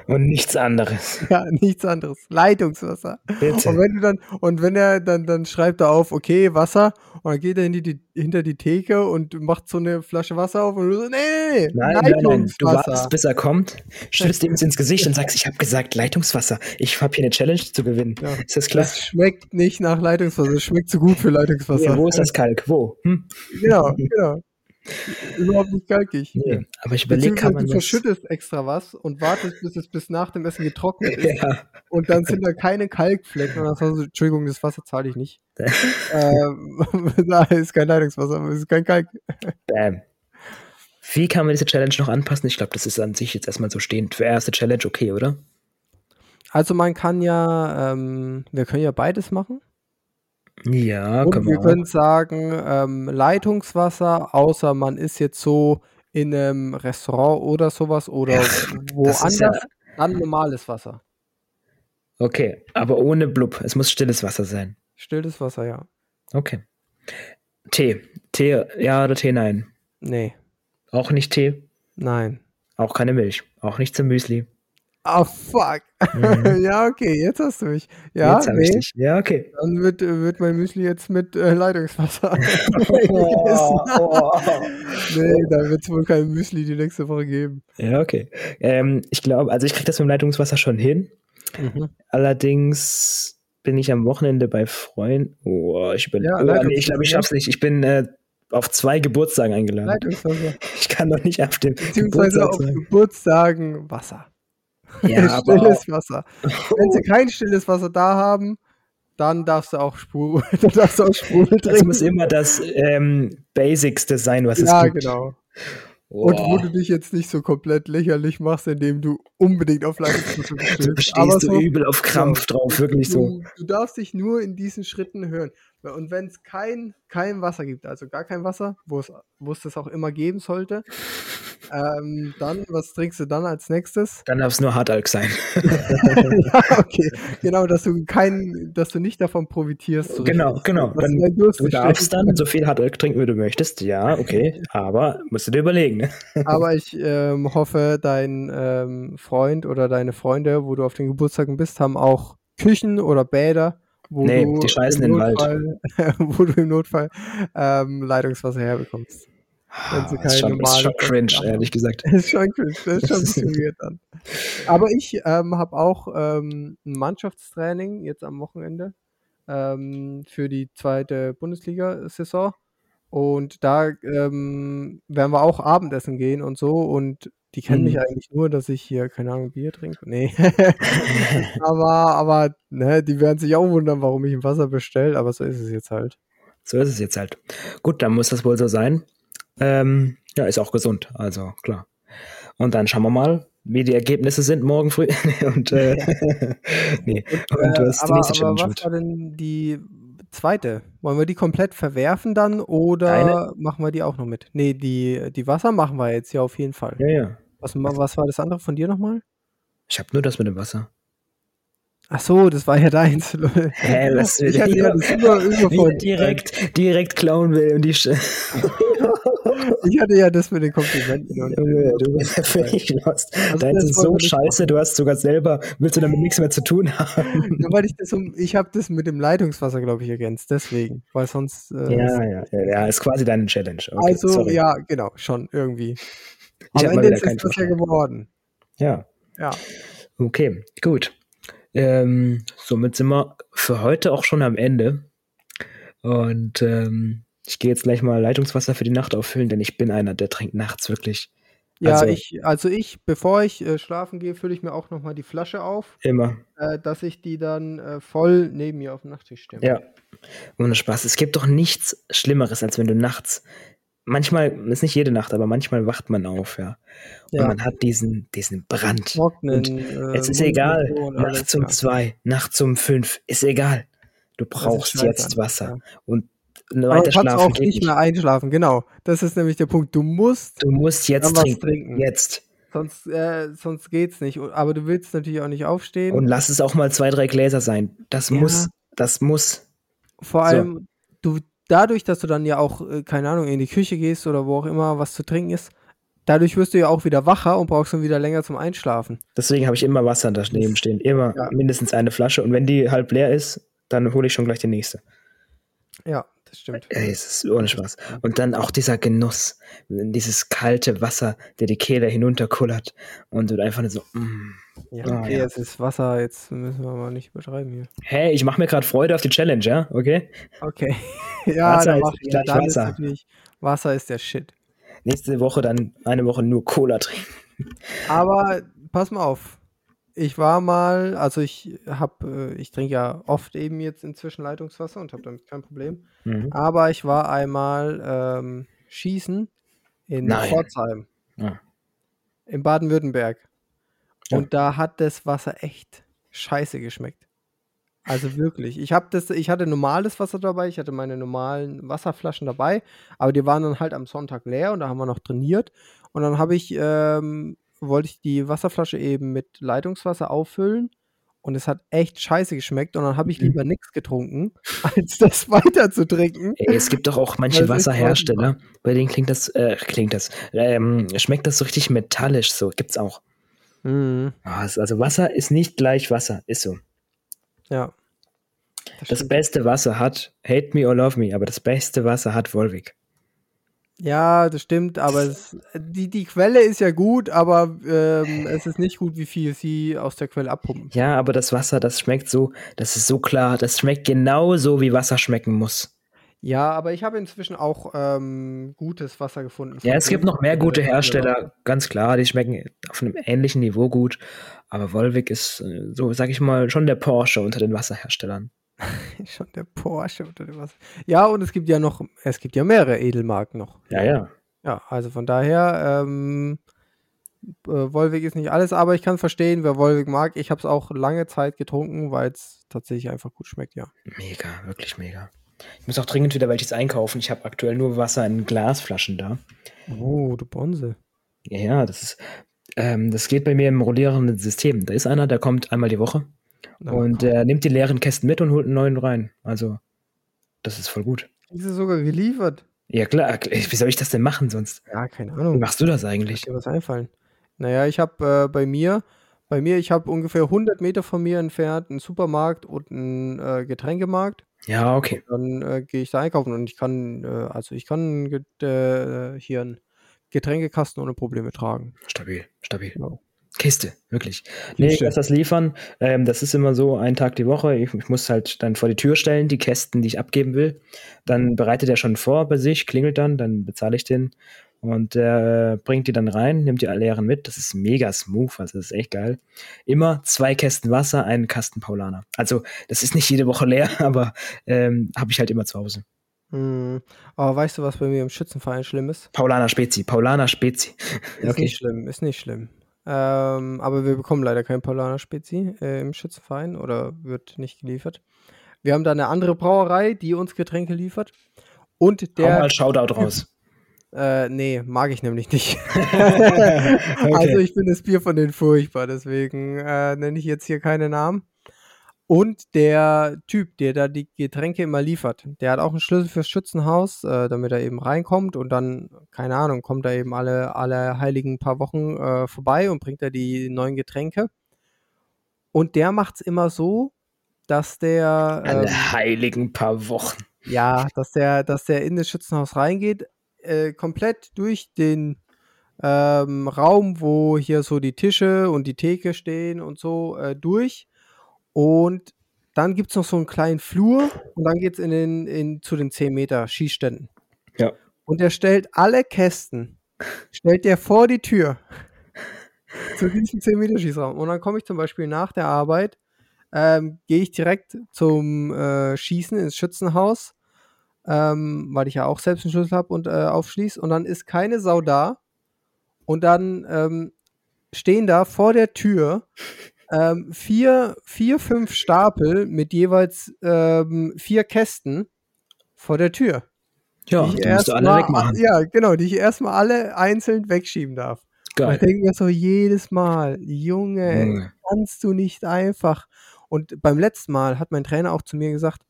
Speaker 1: Und nichts anderes. *laughs*
Speaker 2: Ja, nichts anderes. Leitungswasser. Bitte. Und wenn du dann, und wenn er dann, dann schreibt er auf, okay, Wasser, und dann geht er die, die, hinter die Theke und macht so eine Flasche Wasser auf und du so, nee, nee,
Speaker 1: nein, nein, nein, du wartest, bis er kommt, stößt ihm *laughs* ins Gesicht und sagst, ich habe gesagt Leitungswasser. Ich habe hier eine Challenge zu gewinnen. Ja. Ist das klar? Das
Speaker 2: schmeckt nicht nach Leitungswasser, es schmeckt zu gut für Leitungswasser. Ja,
Speaker 1: wo ist das Kalk? Wo? Hm?
Speaker 2: Genau, genau. Überhaupt nicht kalkig.
Speaker 1: Nee, aber ich überlege, kann man
Speaker 2: Du verschüttest extra was und wartest, bis es bis nach dem Essen getrocknet ist. Ja. Und dann sind da keine Kalkflecken. Und dann sagst du, Entschuldigung, das Wasser zahle ich nicht. *laughs* ähm, *laughs* da ist kein Leitungswasser, aber es ist kein Kalk.
Speaker 1: Bam. Wie kann man diese Challenge noch anpassen? Ich glaube, das ist an sich jetzt erstmal so stehend. Für erste Challenge okay, oder?
Speaker 2: Also man kann ja, ähm, wir können ja beides machen.
Speaker 1: Ja,
Speaker 2: Und können wir wir können sagen, ähm, Leitungswasser, außer man ist jetzt so in einem Restaurant oder sowas oder woanders, ja dann normales Wasser.
Speaker 1: Okay, aber ohne Blub. Es muss stilles Wasser sein.
Speaker 2: Stilles Wasser, ja.
Speaker 1: Okay. Tee. Tee, ja oder Tee, nein?
Speaker 2: Nee,
Speaker 1: Auch nicht Tee?
Speaker 2: nein.
Speaker 1: Auch keine Milch? Auch nicht zum Müsli?
Speaker 2: Ah, oh, fuck. Mhm. *laughs* ja, okay, jetzt hast du mich. Ja,
Speaker 1: jetzt nee. ich. Ja, okay.
Speaker 2: Dann wird, wird mein Müsli jetzt mit äh, Leitungswasser.
Speaker 1: oh, *laughs* oh. *laughs*
Speaker 2: nee, da wird es wohl kein Müsli die nächste Woche geben.
Speaker 1: Ja, okay. Ähm, ich glaube, also ich kriege das mit dem Leitungswasser schon hin. Mhm. Allerdings bin ich am Wochenende bei Freunden. Oh, ich bin. Ja, oh, nee, ich glaube, ich schaff's nicht. Ich bin äh, auf zwei Geburtstagen eingeladen. Leitungswasser. Ich kann doch nicht auf dem
Speaker 2: Beziehungsweise Geburtstag auf Geburtstagen Wasser. Ja, *laughs* stilles Wasser. *laughs* Wenn sie kein stilles Wasser da haben, dann darfst du auch Sprudel, *laughs* dann darfst du auch Sprudel trinken.
Speaker 1: Das muss immer das ähm, Basicste sein, was
Speaker 2: ja,
Speaker 1: es
Speaker 2: gibt. Ja, genau. Oh. Und wo du dich jetzt nicht so komplett lächerlich machst, indem du unbedingt auf Leistungsdruck
Speaker 1: bestehst. Du bestehst so, übel auf Krampf genau. drauf, wirklich
Speaker 2: du,
Speaker 1: so.
Speaker 2: Du darfst dich nur in diesen Schritten hören. Und wenn es kein, kein Wasser gibt, also gar kein Wasser, wo es, wo es das auch immer geben sollte, *laughs* ähm, dann, was trinkst du dann als nächstes?
Speaker 1: Dann darf es nur Hartalk sein. *laughs*
Speaker 2: ja, okay. Genau, dass du kein, dass du nicht davon profitierst.
Speaker 1: So genau, richtig. genau. Dann, du darfst dann so viel Hartalk trinken, wie du möchtest. Ja, okay. Aber musst du dir überlegen. Ne? *laughs*
Speaker 2: Aber ich ähm, hoffe, dein ähm, Freund oder deine Freunde, wo du auf den Geburtstagen bist, haben auch Küchen oder Bäder. Wo
Speaker 1: nee, die scheißen im, Notfall,
Speaker 2: Wald. *laughs* wo du im Notfall ähm, Leitungswasser herbekommst.
Speaker 1: Wenn sie das, ist schon, ist schon cringe, haben. ehrlich gesagt.
Speaker 2: Das *laughs* ist schon cringe, das ist schon *laughs* ein bisschen weird dann. Aber ich ähm, habe auch ähm, ein Mannschaftstraining jetzt am Wochenende ähm, für die zweite Bundesliga-Saison. Und da ähm, werden wir auch Abendessen gehen und so. Und die kennen mhm. mich eigentlich nur, dass ich hier, keine Ahnung, Bier trinke. Nee. *laughs* aber, aber, ne, die werden sich auch wundern, warum ich ein Wasser bestelle. Aber so ist es jetzt halt.
Speaker 1: So ist es jetzt halt. Gut, dann muss das wohl so sein. Ähm, ja, ist auch gesund, also klar. Und dann schauen wir mal, wie die Ergebnisse sind morgen früh. *laughs* und, äh, *laughs*
Speaker 2: nee. und du hast äh, die nächste Challenge aber was war denn die zweite? Wollen wir die komplett verwerfen dann oder Deine? machen wir die auch noch mit? Nee, die, die Wasser machen wir jetzt ja auf jeden Fall.
Speaker 1: Ja, ja.
Speaker 2: Was, was war das andere von dir nochmal?
Speaker 1: Ich habe nur das mit dem Wasser.
Speaker 2: Ach so, das war ja deins. *laughs*
Speaker 1: Hä, was will ich *laughs* hatte ja das über, über direkt, direkt klauen will und die *laughs*
Speaker 2: ich hatte ja das mit den Komplimenten. Und
Speaker 1: du bist ja völlig lost. Also Deins ist so scheiße, du hast sogar selber, willst du damit nichts mehr zu tun haben.
Speaker 2: Nur weil ich das um, ich habe das mit dem Leitungswasser, glaube ich, ergänzt, deswegen, weil sonst.
Speaker 1: Äh, ja, ja, ja, ja, ist quasi deine Challenge.
Speaker 2: Okay, also, sorry. ja, genau, schon, irgendwie. Am Ende ist das ja geworden.
Speaker 1: Ja.
Speaker 2: Ja.
Speaker 1: Okay, gut. Ähm, somit sind wir für heute auch schon am Ende. Und ähm, ich gehe jetzt gleich mal Leitungswasser für die Nacht auffüllen, denn ich bin einer, der trinkt nachts wirklich.
Speaker 2: Ja, also, ich, also ich, bevor ich äh, schlafen gehe, fülle ich mir auch nochmal die Flasche auf.
Speaker 1: Immer.
Speaker 2: Äh, dass ich die dann äh, voll neben mir auf dem Nachttisch stelle.
Speaker 1: Ja. Ohne Spaß. Es gibt doch nichts Schlimmeres, als wenn du nachts manchmal, ist nicht jede Nacht, aber manchmal wacht man auf, ja. Und ja. man hat diesen, diesen Brand. Trocknen, und äh, es ist egal. Nachts um ja. zwei, nachts um fünf, ist egal. Du brauchst jetzt Wasser. Ja. Und
Speaker 2: weiter schlafen. Du kannst auch nicht mehr einschlafen, genau. Das ist nämlich der Punkt. Du musst.
Speaker 1: Du musst jetzt trinken. trinken. Jetzt.
Speaker 2: Sonst, äh, sonst geht's nicht. Aber du willst natürlich auch nicht aufstehen.
Speaker 1: Und lass es auch mal zwei, drei Gläser sein. Das muss, das muss.
Speaker 2: Vor allem, so. du, dadurch, dass du dann ja auch, äh, keine Ahnung, in die Küche gehst oder wo auch immer was zu trinken ist, dadurch wirst du ja auch wieder wacher und brauchst dann wieder länger zum Einschlafen.
Speaker 1: Deswegen habe ich immer Wasser daneben stehen. Immer ja. mindestens eine Flasche. Und wenn die halb leer ist, dann hole ich schon gleich die nächste.
Speaker 2: Ja, das stimmt.
Speaker 1: Ey, es ist ohne Spaß. Und dann auch dieser Genuss, dieses kalte Wasser, der die Kehle hinunterkullert und du einfach nur so, mm.
Speaker 2: Ja, ah, okay, oh, ja. jetzt ist Wasser, jetzt müssen wir mal nicht übertreiben hier.
Speaker 1: Hey, ich mache mir gerade Freude auf die Challenge, ja? Okay?
Speaker 2: Okay. *laughs* ja, Wasser dann mach ich, dann Wasser. Ist Wasser ist der Shit.
Speaker 1: Nächste Woche dann eine Woche nur Cola trinken.
Speaker 2: Aber pass mal auf. Ich war mal, also ich habe, äh, ich trinke ja oft eben jetzt inzwischen Leitungswasser und habe damit kein Problem. Mhm. Aber ich war einmal ähm, schießen in Nein. Pforzheim. Ja. In Baden-Württemberg. Ja. Und da hat das Wasser echt scheiße geschmeckt. Also wirklich. Ich habe das, ich hatte normales Wasser dabei, ich hatte meine normalen Wasserflaschen dabei, aber die waren dann halt am Sonntag leer und da haben wir noch trainiert. Und dann habe ich, ähm, wollte ich die Wasserflasche eben mit Leitungswasser auffüllen und es hat echt scheiße geschmeckt und dann habe ich mhm. lieber nichts getrunken, *laughs* als das *laughs* weiter zu trinken.
Speaker 1: Ey, es gibt doch auch manche Wasserhersteller, bei denen klingt das, äh, klingt das, ähm, schmeckt das so richtig metallisch, so gibt's auch. Mhm. Also Wasser ist nicht gleich Wasser, ist so.
Speaker 2: Ja.
Speaker 1: Das, das beste Wasser hat, hate me or love me, aber das beste Wasser hat Volvic.
Speaker 2: Ja, das stimmt, aber es, die, die Quelle ist ja gut, aber ähm, es ist nicht gut, wie viel sie aus der Quelle abpumpen.
Speaker 1: Ja, aber das Wasser, das schmeckt so, das ist so klar, das schmeckt genau so, wie Wasser schmecken muss.
Speaker 2: Ja, aber ich habe inzwischen auch ähm, gutes Wasser gefunden.
Speaker 1: Ja, es gibt noch mehr gute Hersteller, ganz klar, die schmecken auf einem ähnlichen Niveau gut. Aber Volvic ist, äh, so sag ich mal, schon der Porsche unter den Wasserherstellern. *laughs*
Speaker 2: Schon der Porsche oder was. Ja, und es gibt ja noch, es gibt ja mehrere Edelmarken noch.
Speaker 1: Ja, ja.
Speaker 2: Ja, also von daher, ähm, äh, Wolwig ist nicht alles, aber ich kann verstehen, wer Wolwig mag. Ich habe es auch lange Zeit getrunken, weil es tatsächlich einfach gut schmeckt, ja.
Speaker 1: Mega, wirklich mega. Ich muss auch dringend wieder welches einkaufen. Ich habe aktuell nur Wasser in Glasflaschen da.
Speaker 2: Oh, du Bonse.
Speaker 1: Ja, ja, das ist, ähm, das geht bei mir im rollierenden System. Da ist einer, der kommt einmal die Woche und er nimmt die leeren Kästen mit und holt einen neuen rein. Also, das ist voll gut.
Speaker 2: Ist er sogar geliefert?
Speaker 1: Ja, klar. Wie soll ich das denn machen sonst?
Speaker 2: Ja, keine Ahnung.
Speaker 1: Wie machst du das eigentlich?
Speaker 2: Dir was einfallen. Naja, ich habe äh, bei mir, bei mir, ich habe ungefähr 100 Meter von mir entfernt einen Supermarkt und einen äh, Getränkemarkt.
Speaker 1: Ja, okay.
Speaker 2: Dann äh, gehe ich da einkaufen und ich kann, äh, also ich kann äh, hier einen Getränkekasten ohne Probleme tragen.
Speaker 1: Stabil, stabil. Genau. Kiste, wirklich. Nee, ich lasse das liefern. Ähm, das ist immer so, einen Tag die Woche. Ich, ich, muss halt dann vor die Tür stellen, die Kästen, die ich abgeben will. Dann bereitet er schon vor bei sich, klingelt dann, dann bezahle ich den. Und er äh, bringt die dann rein, nimmt die leeren mit. Das ist mega smooth, also das ist echt geil. Immer zwei Kästen Wasser, einen Kasten Paulaner. Also, das ist nicht jede Woche leer, *laughs* aber ähm, habe ich halt immer zu Hause.
Speaker 2: Hm. Aber weißt du, was bei mir im Schützenverein schlimm ist?
Speaker 1: Paulaner Spezi, Paulaner Spezi.
Speaker 2: Ist *laughs* okay. nicht schlimm, ist nicht schlimm. Ähm, aber wir bekommen leider kein Paulaner Spezi äh, im Schützenverein oder wird nicht geliefert. Wir haben da eine andere Brauerei, die uns Getränke liefert. Und der.
Speaker 1: Hau mal Shoutout raus. *laughs*
Speaker 2: Äh, nee, mag ich nämlich nicht. *laughs* okay. Also ich finde das Bier von denen furchtbar, deswegen äh, nenne ich jetzt hier keine Namen. Und der Typ, der da die Getränke immer liefert, der hat auch einen Schlüssel fürs Schützenhaus, äh, damit er eben reinkommt und dann, keine Ahnung, kommt er eben alle, alle heiligen paar Wochen äh, vorbei und bringt da die neuen Getränke. Und der macht es immer so, dass der.
Speaker 1: Ähm, alle heiligen paar Wochen.
Speaker 2: Ja, dass der, dass der in das Schützenhaus reingeht, äh, komplett durch den ähm, Raum, wo hier so die Tische und die Theke stehen und so, äh, durch und dann gibt es noch so einen kleinen Flur und dann geht es in den, in, zu den 10 Meter Schießständen.
Speaker 1: Ja.
Speaker 2: Und er stellt alle Kästen, stellt der vor die Tür *laughs* zu diesem 10 Meter Schießraum. Und dann komme ich zum Beispiel nach der Arbeit, ähm, gehe ich direkt zum äh, Schießen ins Schützenhaus, ähm, weil ich ja auch selbst einen Schlüssel habe und äh, aufschließe. Und dann ist keine Sau da. Und dann ähm, stehen da vor der Tür ähm, vier, vier, fünf Stapel mit jeweils ähm, vier Kästen vor der Tür.
Speaker 1: Ja, die, die musst du alle mal, wegmachen.
Speaker 2: Ja, genau, die ich erstmal alle einzeln wegschieben darf. Geil. Und ich denke mir so jedes Mal, Junge, Junge, kannst du nicht einfach. Und beim letzten Mal hat mein Trainer auch zu mir gesagt,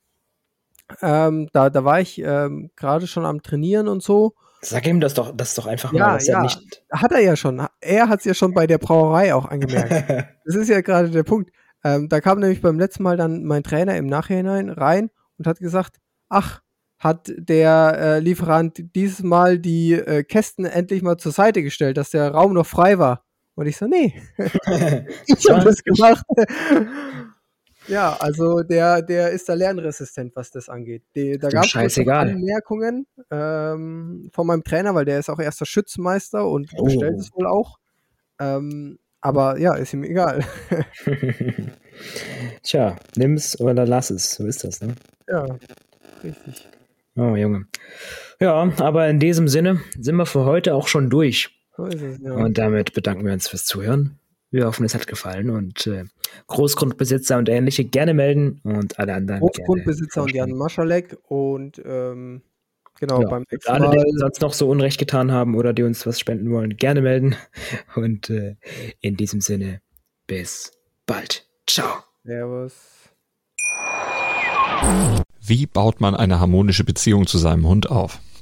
Speaker 2: ähm, da, da war ich ähm, gerade schon am Trainieren und so.
Speaker 1: Sag ihm das doch, das doch einfach
Speaker 2: ja, mal. Ja, nicht hat er ja schon. Er hat es ja schon bei der Brauerei auch angemerkt. *laughs* das ist ja gerade der Punkt. Ähm, da kam nämlich beim letzten Mal dann mein Trainer im Nachhinein rein und hat gesagt, ach, hat der äh, Lieferant dieses Mal die äh, Kästen endlich mal zur Seite gestellt, dass der Raum noch frei war. Und ich so, nee, *laughs* *laughs* ich habe das gemacht. Ja, also der, der ist da lernresistent, was das angeht. Die, da gab es Anmerkungen ähm, von meinem Trainer, weil der ist auch erster Schützenmeister und oh. bestellt es wohl auch. Ähm, aber ja, ist ihm egal. *laughs*
Speaker 1: Tja, nimm's oder lass es. So ist das, ne?
Speaker 2: Ja, richtig.
Speaker 1: Oh, Junge. Ja, aber in diesem Sinne sind wir für heute auch schon durch.
Speaker 2: So ist es, ja.
Speaker 1: Und damit bedanken wir uns fürs Zuhören. Wir hoffen, es hat gefallen und äh, Großgrundbesitzer und ähnliche gerne melden und alle anderen.
Speaker 2: Großgrundbesitzer und Jan Maschalek und ähm, genau
Speaker 1: ja, beim Alle, die uns sonst noch so Unrecht getan haben oder die uns was spenden wollen, gerne melden. *laughs* Und äh, in diesem Sinne, bis bald. Ciao.
Speaker 2: Servus.
Speaker 3: Wie baut man eine harmonische Beziehung zu seinem Hund auf?